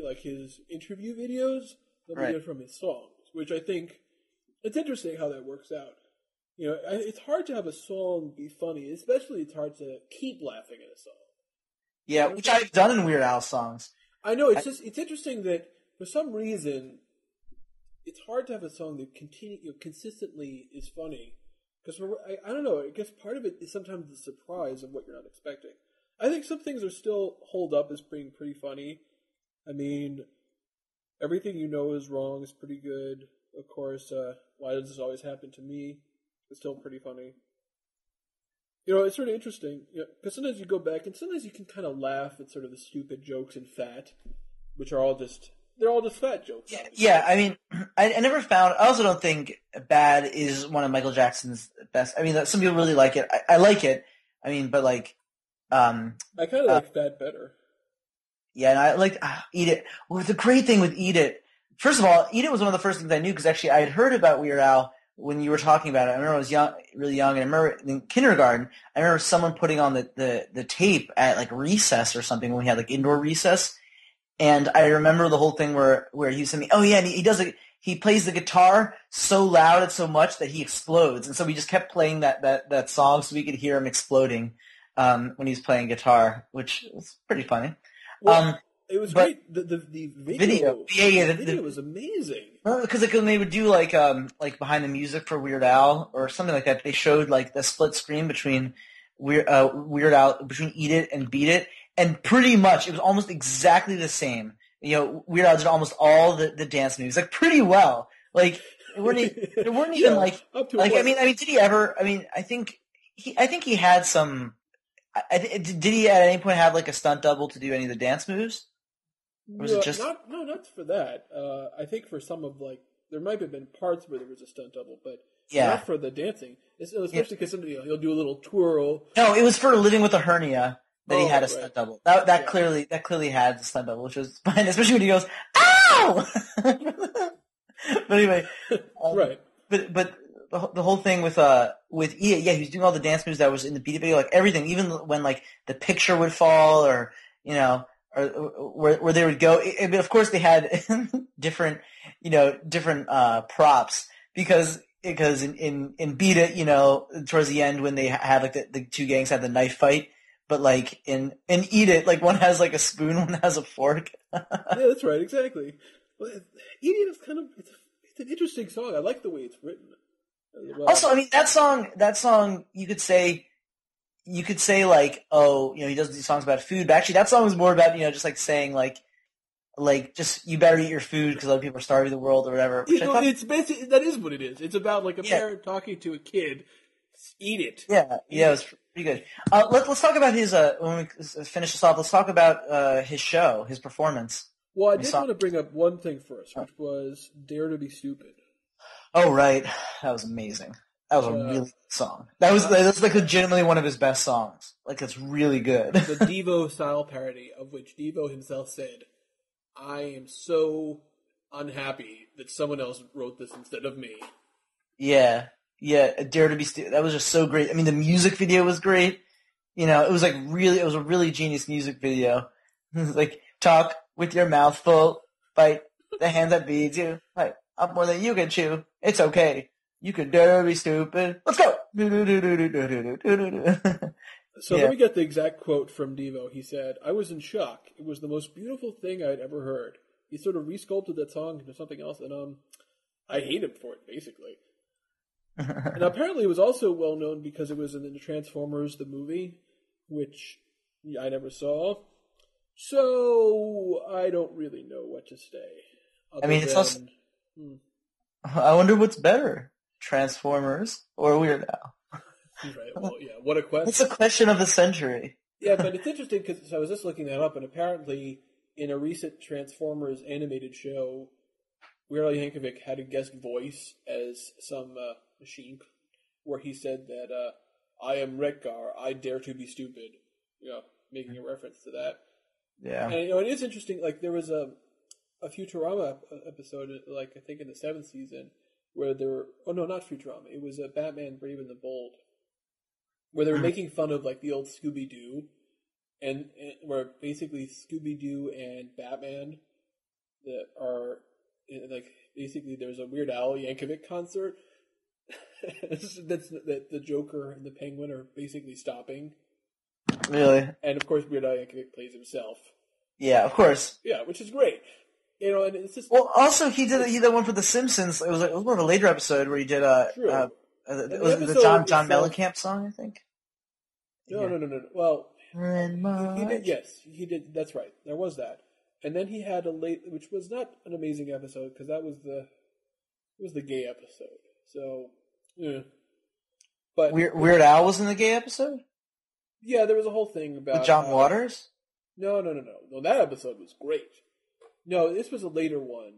A: like his interview videos than we did from his songs, which I think it's interesting how that works out. You know, it's hard to have a song be funny, especially it's hard to keep laughing at a song.
B: yeah, which I've done in Weird Al songs.
A: I know it's just it's interesting that for some reason it's hard to have a song that continue you know, consistently is funny because I, I don't know I guess part of it is sometimes the surprise of what you're not expecting. I think some things are still hold up as being pretty funny. I mean, everything you know is wrong is pretty good. Of course, uh, why does this always happen to me? It's still pretty funny. You know, it's sort of interesting because sometimes you go back and sometimes you can kind of laugh at sort of the stupid jokes in Fat, which are all just they're all just fat jokes.
B: Yeah, yeah, I mean, I, I never found. I also don't think "Bad" is one of Michael Jackson's best. I mean, some people really like it. I, I like it. I mean, but like, um,
A: I kind of
B: Uh,
A: like Fat better.
B: yeah, and I like ah, "Eat It." Well, the great thing with "Eat It," first of all, "Eat It" was one of the first things I knew because actually I had heard about Weird Al when you were talking about it. I remember I was young, really young, and I remember in kindergarten, I remember someone putting on the the, the tape at like recess or something when we had like indoor recess. And I remember the whole thing where where he was saying, "Oh yeah," and he, he does it. He plays the guitar so loud and so much that he explodes, and so we just kept playing that that that song so we could hear him exploding um, when he's playing guitar, which was pretty funny.
A: Well,
B: um,
A: it was great. The the, the video,
B: Video. Yeah, yeah,
A: the
B: the-
A: video was amazing.
B: because like when they would do like um like behind the music for Weird Al or something like that, they showed like the split screen between Weird uh, Weird Al between Eat It and Beat It, and pretty much it was almost exactly the same. You know, Weird Al did almost all the, the dance moves like pretty well. Like it weren't it weren't even
A: Yeah,
B: like like I mean I mean did he ever? I mean I think he I think he had some. I, did he at any point have like a stunt double to do any of the dance moves? was it just-
A: not no, not for that. Uh, I think for some of like there might have been parts where there was a stunt double, but
B: Yeah.
A: not for the dancing. Especially because you know, he'll do a little twirl.
B: No, it was for living with a hernia that he
A: Oh,
B: had a
A: right.
B: stunt double. That that
A: Yeah.
B: clearly that clearly had a stunt double, which was fine, especially when he goes, "Ow!" but anyway, um,
A: right.
B: But but the, the whole thing with uh with Ia, yeah, he was doing all the dance moves that was in the Beat It video, like everything, even when like the picture would fall or you know or, or where where they would go. I- I mean, of course, they had different you know different uh props because. Because in, in, in Beat It, you know, towards the end when they had like the, the two gangs had the knife fight, but like in in Eat It, like one has like a spoon, one has a fork.
A: yeah, that's right. Exactly. Well, Eat It is kind of it's, it's an interesting song. I like the way it's written. well.
B: Also, I mean that song. That song, you could say, you could say like, oh, you know, he does these songs about food, but actually, that song was more about you know, just like saying like, like just you better eat your food because other people are starving the world or whatever.
A: You know,
B: thought,
A: it's basically that is what it is. It's about like a
B: Yeah.
A: parent talking to a kid. Eat it.
B: yeah, yeah, it was pretty good. Uh, let, let's talk about his. Uh, when we finish this off, let's talk about uh, his show, his performance.
A: Well, I did
B: saw-
A: want to bring up one thing first, which was "Dare to Be Stupid."
B: Oh right, that was amazing. That was a really good song. That was that was like legitimately one of his best songs. Like it's really good.
A: the Devo style parody, of which Devo himself said, "I am so unhappy that someone else wrote this instead of me."
B: Yeah, yeah. Dare to be Stupid. that was just so great. I mean, the music video was great. You know, it was like really, it was a really genius music video. like talk with your mouth full, bite the hand that feeds you, bite up more than you can chew. It's okay. You can dare to be stupid. Let's go.
A: So
B: Yeah.
A: let me get the exact quote from Devo. He said, "I was in shock. It was the most beautiful thing I'd ever heard." He sort of resculpted that song into something else, and um, I hate him for it, basically. And apparently, it was also well known because it was in the Transformers the movie, which I never saw. So I don't really know what to say.
B: I mean, it's also-
A: than-
B: I wonder what's better, Transformers or Weird Al.
A: right, well, yeah. What a question.
B: It's a question of the century.
A: Yeah, but it's interesting because I was just looking that up, and apparently, in a recent Transformers animated show, Weird Al Yankovic had a guest voice as some uh, machine, where he said that uh, "I am Wreck-Gar, I dare to be stupid," you know, making a reference to that.
B: Yeah.
A: And you know, it is interesting. Like there was a a Futurama episode, like I think in the seventh season, where there were oh no, not Futurama. It was a Batman Brave and the Bold, where they were making fun of like the old Scooby Doo, and, and where basically Scooby Doo and Batman that are eh, like basically there's a Weird Al Yankovic concert. That's that the Joker and the Penguin are basically stopping,
B: Really?
A: and of course Weird Al Yankovic plays himself.
B: Yeah, of course.
A: Yeah, which is great. You know, and it's just
B: Well, also he did he did one for The Simpsons. It was, it was more of a later episode where he did a.
A: True.
B: uh, uh
A: the
B: it was the John John Mellencamp song, I think.
A: no,
B: Yeah.
A: no, no, no. no. Well, he did. Yes, he did. That's right. There was that, and then he had a late, which was not an amazing episode because that was the it was the gay episode. So, yeah. But
B: Weird, Weird Al was in the gay episode
A: yeah, there was a whole thing about
B: with John
A: uh,
B: Waters.
A: No, no, no, no, no. That episode was great. No, this was a later one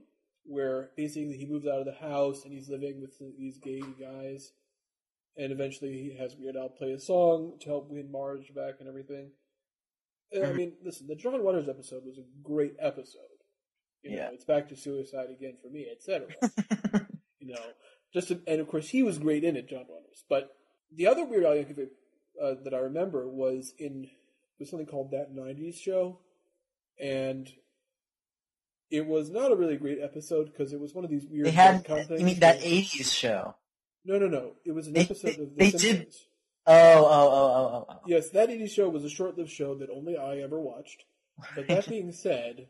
A: where basically he moves out of the house and he's living with these gay guys, and eventually he has Weird Al play a song to help win Marge back and everything. And, I
B: Mhm.
A: mean, listen, the John Waters episode was a great episode. You know,
B: Yeah.
A: it's back to suicide again for me, etc. you know, just and of course he was great in it, John Waters. But the other Weird Al Yankovic uh, that I remember was in was something called that '90s show, and it was not a really great episode because it was one of these weird
B: They had
A: retcon things
B: you mean that '80s show?
A: No, no, no. It was an
B: They-
A: episode
B: they-
A: of The
B: they did-
A: Simpsons.
B: Oh, oh, oh, oh, oh, oh.
A: Yes, that '80s show was a short-lived show that only I ever watched. But that being said,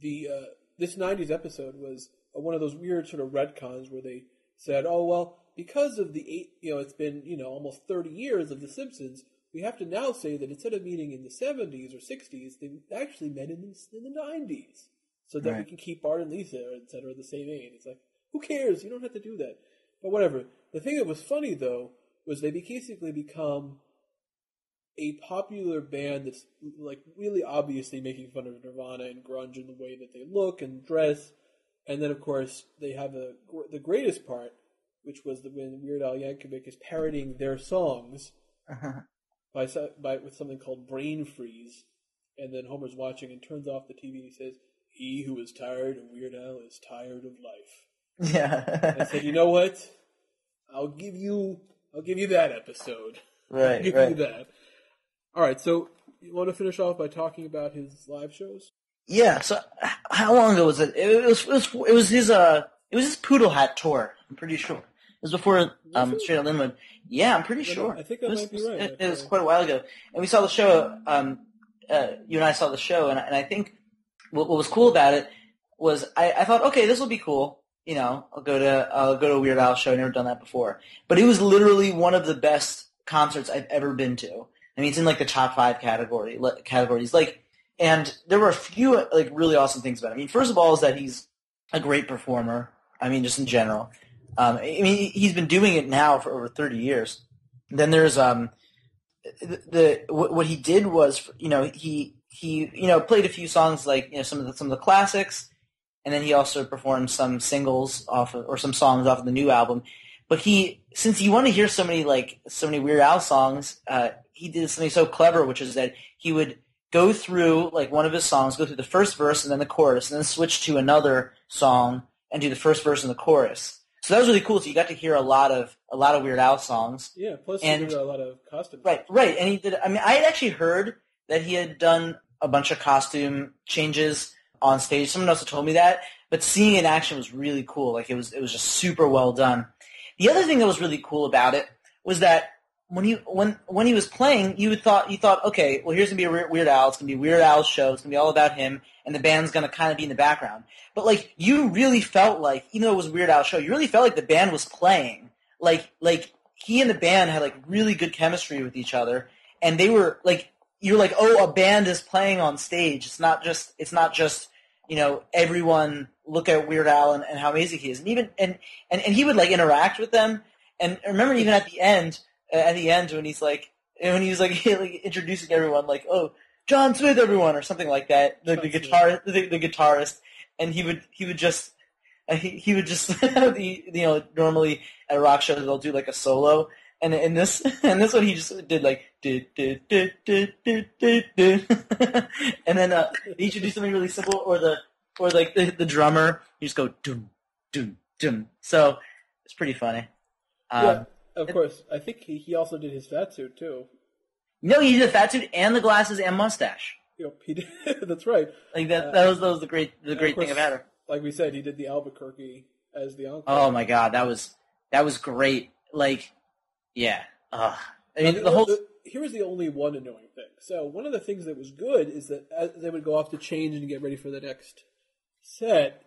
A: the uh, this '90s episode was uh, one of those weird sort of retcons where they said, "Oh well, because of the eight, you know, it's been you know almost 30 years of The Simpsons, we have to now say that instead of meeting in the 70s or 60s, they actually met in the, in the 90s. So that we can keep Bart and Lisa, et cetera, the same age. It's like, who cares? You don't have to do that. But whatever. The thing that was funny, though, was they basically become a popular band that's like really obviously making fun of Nirvana and grunge in the way that they look and dress. And then, of course, they have the the greatest part, which was the, when Weird Al Yankovic is parodying their songs uh-huh. by so- by with something called Brain Freeze, and then Homer's watching and turns off the TV and he says, "He who is tired of Weird Al is tired of life."
B: Yeah.
A: I said, "You know what? I'll give you I'll give you that episode. I'll
B: right,
A: you
B: right.
A: that." All right, so you want to finish off by talking about his live shows?
B: Yeah. So how long ago was it? It was it was it was his uh it was his Poodle Hat tour. I'm pretty sure. It was before um? Straight Outta Lynwood. Yeah, I'm pretty sure.
A: I think that
B: it was,
A: might be right,
B: It, it was quite a while ago, and we saw the show. Um, uh, you and I saw the show, and, and I think what, what was cool about it was I, I thought, okay, this will be cool. You know, I'll go to I'll go to a Weird Al show. I've never done that before, but it was literally one of the best concerts I've ever been to. I mean, it's in like the top five category categories. Like, and there were a few like really awesome things about him. I mean, first of all, is that he's a great performer. I mean, just in general. Um, I mean, he's been doing it now for over thirty years. Then there's um, the, the what, what he did was you know he he you know played a few songs like you know some of the some of the classics, and then he also performed some singles off of, or some songs off of the new album. But he since you want to hear so many like so many Weird Al songs, uh, he did something so clever, which is that he would go through like one of his songs, go through the first verse and then the chorus, and then switch to another song and do the first verse and the chorus. So that was really cool. So you got to hear a lot of a lot of Weird Al songs.
A: Yeah, plus
B: And-
A: he did a lot of costume.
B: Right, right. And he did. I mean, I had actually heard that he had done a bunch of costume changes on stage. Someone else had told me that, but seeing it in action was really cool. Like it was, it was just super well done. The other thing that was really cool about it was that when he when when he was playing, you thought you thought, okay, well, here's gonna be a Weird Weird Al. It's gonna be Weird Al's show. It's gonna be all about him, and the band's gonna kind of be in the background. But like, you really felt like, even though it was Weird Al show, you really felt like the band was playing. Like like he and the band had like really good chemistry with each other, and they were like, you're like, oh, a band is playing on stage. It's not just it's not just you know everyone look at Weird Al and, and how amazing he is, and even and, and and he would like interact with them. And remember even at the end, at the end when he's like when he was like, like introducing everyone, like, oh, John Smith, everyone, or something like that, the, the guitar, the, the guitarist, and he would he would just uh, he, he would just the you know normally at a rock show they'll do like a solo. And in this and this one he just did like and then uh, he should do something really simple or the or like the, the drummer you just go dum dum dum. So it's pretty funny. Um,
A: yeah, of course. I think he, he also did his fat suit too.
B: no he did the fat suit and the glasses and mustache
A: know, he did, that's right.
B: like that that was that was the great the great thing about her
A: Like we said, he did the Albuquerque as the uncle.
B: oh my god that was that was great like yeah Ugh. I mean
A: Now,
B: the whole
A: here was the only one annoying thing. So one of the things that was good is that as they would go off to change and get ready for the next set,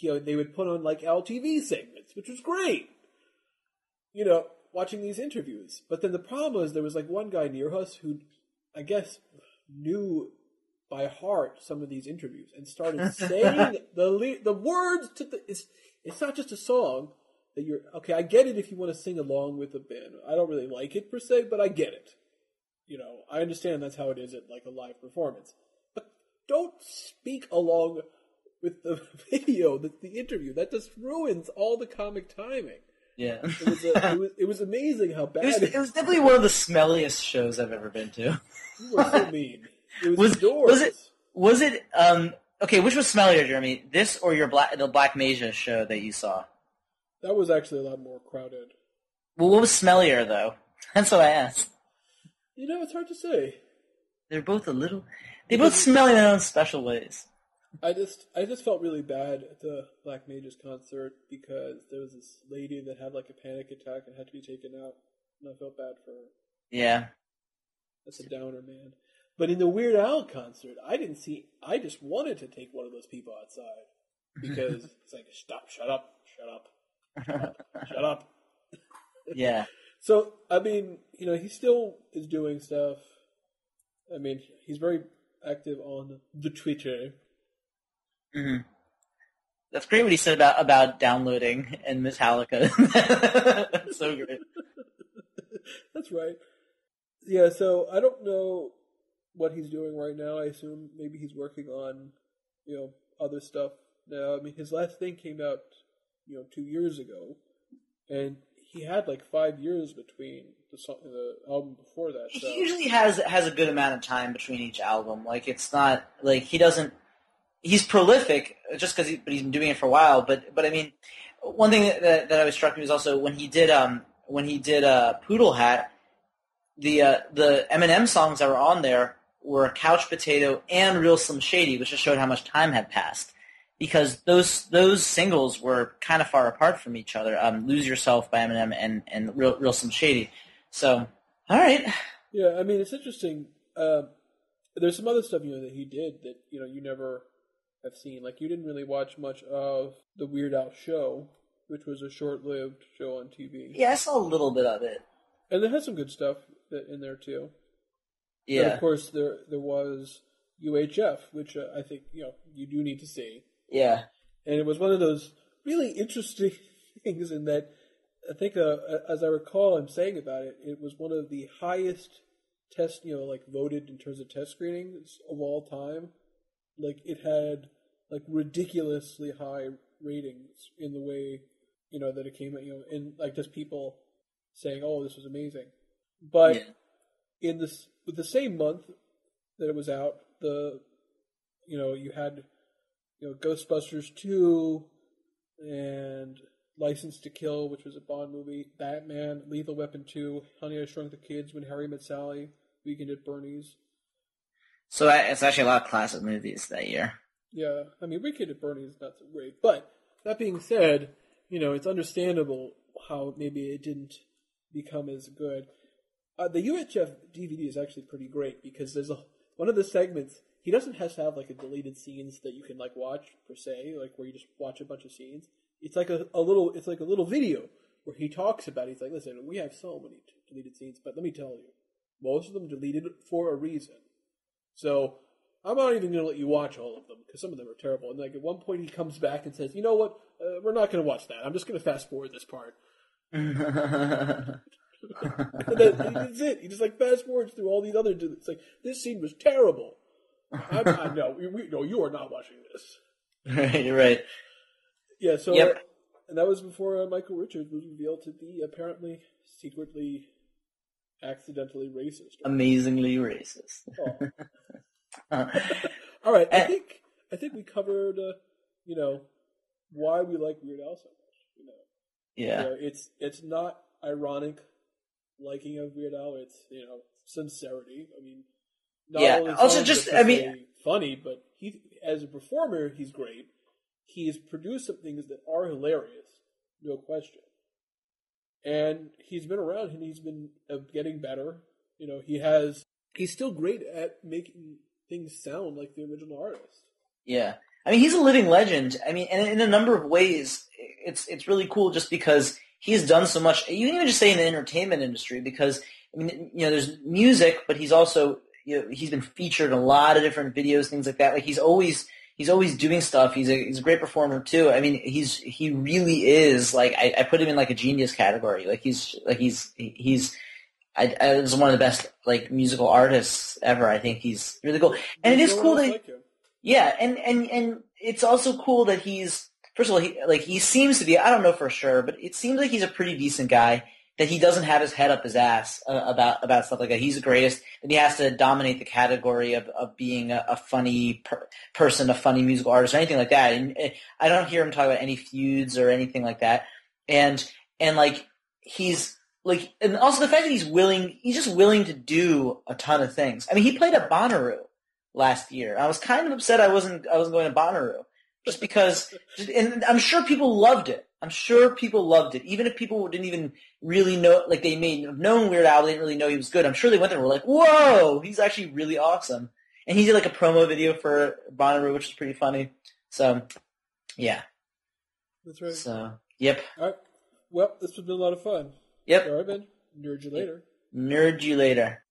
A: you know, they would put on like Al TV segments, which was great. You know, watching these interviews. But then the problem was there was like one guy near us who, I guess, knew by heart some of these interviews and started saying the le- the words to the. It's it's not just a song that you're okay. I get it if you want to sing along with the band. I don't really like it per se, but I get it. You know, I understand that's how it is at like a live performance. But don't speak along with the video, the, the interview. That just ruins all the comic timing.
B: Yeah
A: It was, a, it was, it was amazing how bad
B: It was, it was definitely one of the smelliest shows I've ever been to.
A: you were so mean. It was,
B: Was was it was it um okay? Which was smellier, Jeremy? This or your black the Black Mages show that you saw?
A: That was actually a lot more crowded.
B: Well, what was smellier though? That's what I asked.
A: You know, it's hard to say.
B: They're both a little. They both smell in their own special ways.
A: I just I just felt really bad at the Black Mages concert because there was this lady that had like a panic attack and had to be taken out, and I felt bad for her.
B: Yeah.
A: That's a downer, man. But in the Weird Al concert, I didn't see. I just wanted to take one of those people outside because it's like, stop, shut up, shut up, shut up.
B: Yeah.
A: So I mean, you know, he still is doing stuff. I mean, he's very active on the Twitter.
B: Hmm That's great what he said about about downloading and Metallica. That's so great.
A: That's right. Yeah, so I don't know what he's doing right now. I assume maybe he's working on, you know, other stuff now. I mean, his last thing came out, you know, two years ago, and he had like five years between the song, the album before that. So.
B: He usually has has a good amount of time between each album. Like it's not like he doesn't. He's prolific just because he, but he's been doing it for a while. But but I mean, one thing that that always struck me was also when he did um when he did uh Poodle Hat, the uh, the Eminem songs that were on there were Couch Potato and Real Slim Shady, which just showed how much time had passed. Because those those singles were kind of far apart from each other. Um, Lose Yourself by Eminem and and Real Real Slim Shady. So all right.
A: Yeah, I mean it's interesting. Um, there's some other stuff you know that he did that you know you never have seen. Like you didn't really watch much of the Weird Al show, which was a short-lived show on TV.
B: Yeah, I saw a little bit of it.
A: and it has some good stuff in there too. And
B: Yeah,
A: of course there there was UHF, which uh, I think you know you do need to see.
B: yeah,
A: and it was one of those really interesting things in that I think, uh, as I recall, I'm saying about it, it was one of the highest test, you know, like voted in terms of test screenings of all time. Like it had like ridiculously high ratings in the way, you know, that it came, at you know, and like just people saying, "Oh, this was amazing," but
B: yeah.
A: in this with the same month that it was out, the you know you had you know Ghostbusters two and License to Kill, which was a Bond movie, Batman, Lethal Weapon two, Honey I Shrunk the Kids, When Harry Met Sally, Weekend at Bernie's.
B: So I- it's actually a lot of classic movies that year.
A: Yeah, I mean Weekend at Bernie's is not so great, but that being said, you know it's understandable how maybe it didn't become as good. Uh, the UHF DVD is actually pretty great because there's a one of the segments. He doesn't have to have like a deleted scenes that you can like watch per se, like where you just watch a bunch of scenes. It's like a, a little, it's like a little video where he talks about. It. He's like, listen, we have so many deleted scenes, but let me tell you, most of them deleted for a reason. So I'm not even going to let you watch all of them because some of them are terrible. And like at one point, he comes back and says, "You know what? Uh, we're not going to watch that. I'm just going to fast forward this part." And that, that's it. He just like fast forwards through all these other. It's like this scene was terrible. I'm, I know. We, we, no, you are not watching this.
B: right, you're right.
A: Yeah. So,
B: Yep.
A: and that was before uh, Michael Richards was revealed to be apparently secretly, accidentally racist.
B: Amazingly racist.
A: Oh. All right. I think I think we covered. Uh, you know, why we like Weird Al so much. You know.
B: yeah.
A: You know, it's it's not ironic liking of Weird Al. It's you know sincerity. I mean, not
B: Yeah,
A: only
B: also just- I mean-
A: funny, but he as a performer, he's great. He's produced some things that are hilarious, no question. And he's been around and he's been uh, getting better. You know, he has. He's still great at making things sound like the original artist.
B: Yeah. I mean, he's a living legend. I mean, and in a number of ways, it's it's really cool just because he's done so much. You can even just say in the entertainment industry because I mean, you know, there's music, but he's also you know, he's been featured in a lot of different videos, things like that. Like he's always he's always doing stuff. He's a he's a great performer too. I mean, he's he really is like I, I put him in like a genius category. Like he's like he's he's. I, I is one of the best like musical artists ever. I think he's really cool, and it
A: There's
B: cool that
A: like
B: yeah, and and and it's also cool that he's first of all he like he seems to be I don't know for sure, but it seems like he's a pretty decent guy. That he doesn't have his head up his ass uh, about about stuff like that. He's the greatest, and he has to dominate the category of of being a, a funny per- person, a funny musical artist, or anything like that. And uh, I don't hear him talk about any feuds or anything like that. And and like he's like, and also the fact that he's willing, he's just willing to do a ton of things. I mean, he played at Bonnaroo last year. I was kind of upset I wasn't I wasn't going to Bonnaroo just because, and I'm sure people loved it. I'm sure people loved it, even if people didn't even really know, like they may have known Weird Al, they didn't really know he was good. I'm sure they went there and were like, "Whoa, he's actually really awesome." And he did like a promo video for Bonnaroo, which is pretty funny. So, yeah.
A: That's right.
B: So, yep,
A: All right. Well, this has been a lot of fun.
B: Yep.
A: All right, Ben. Nerd you later.
B: Nerd you later.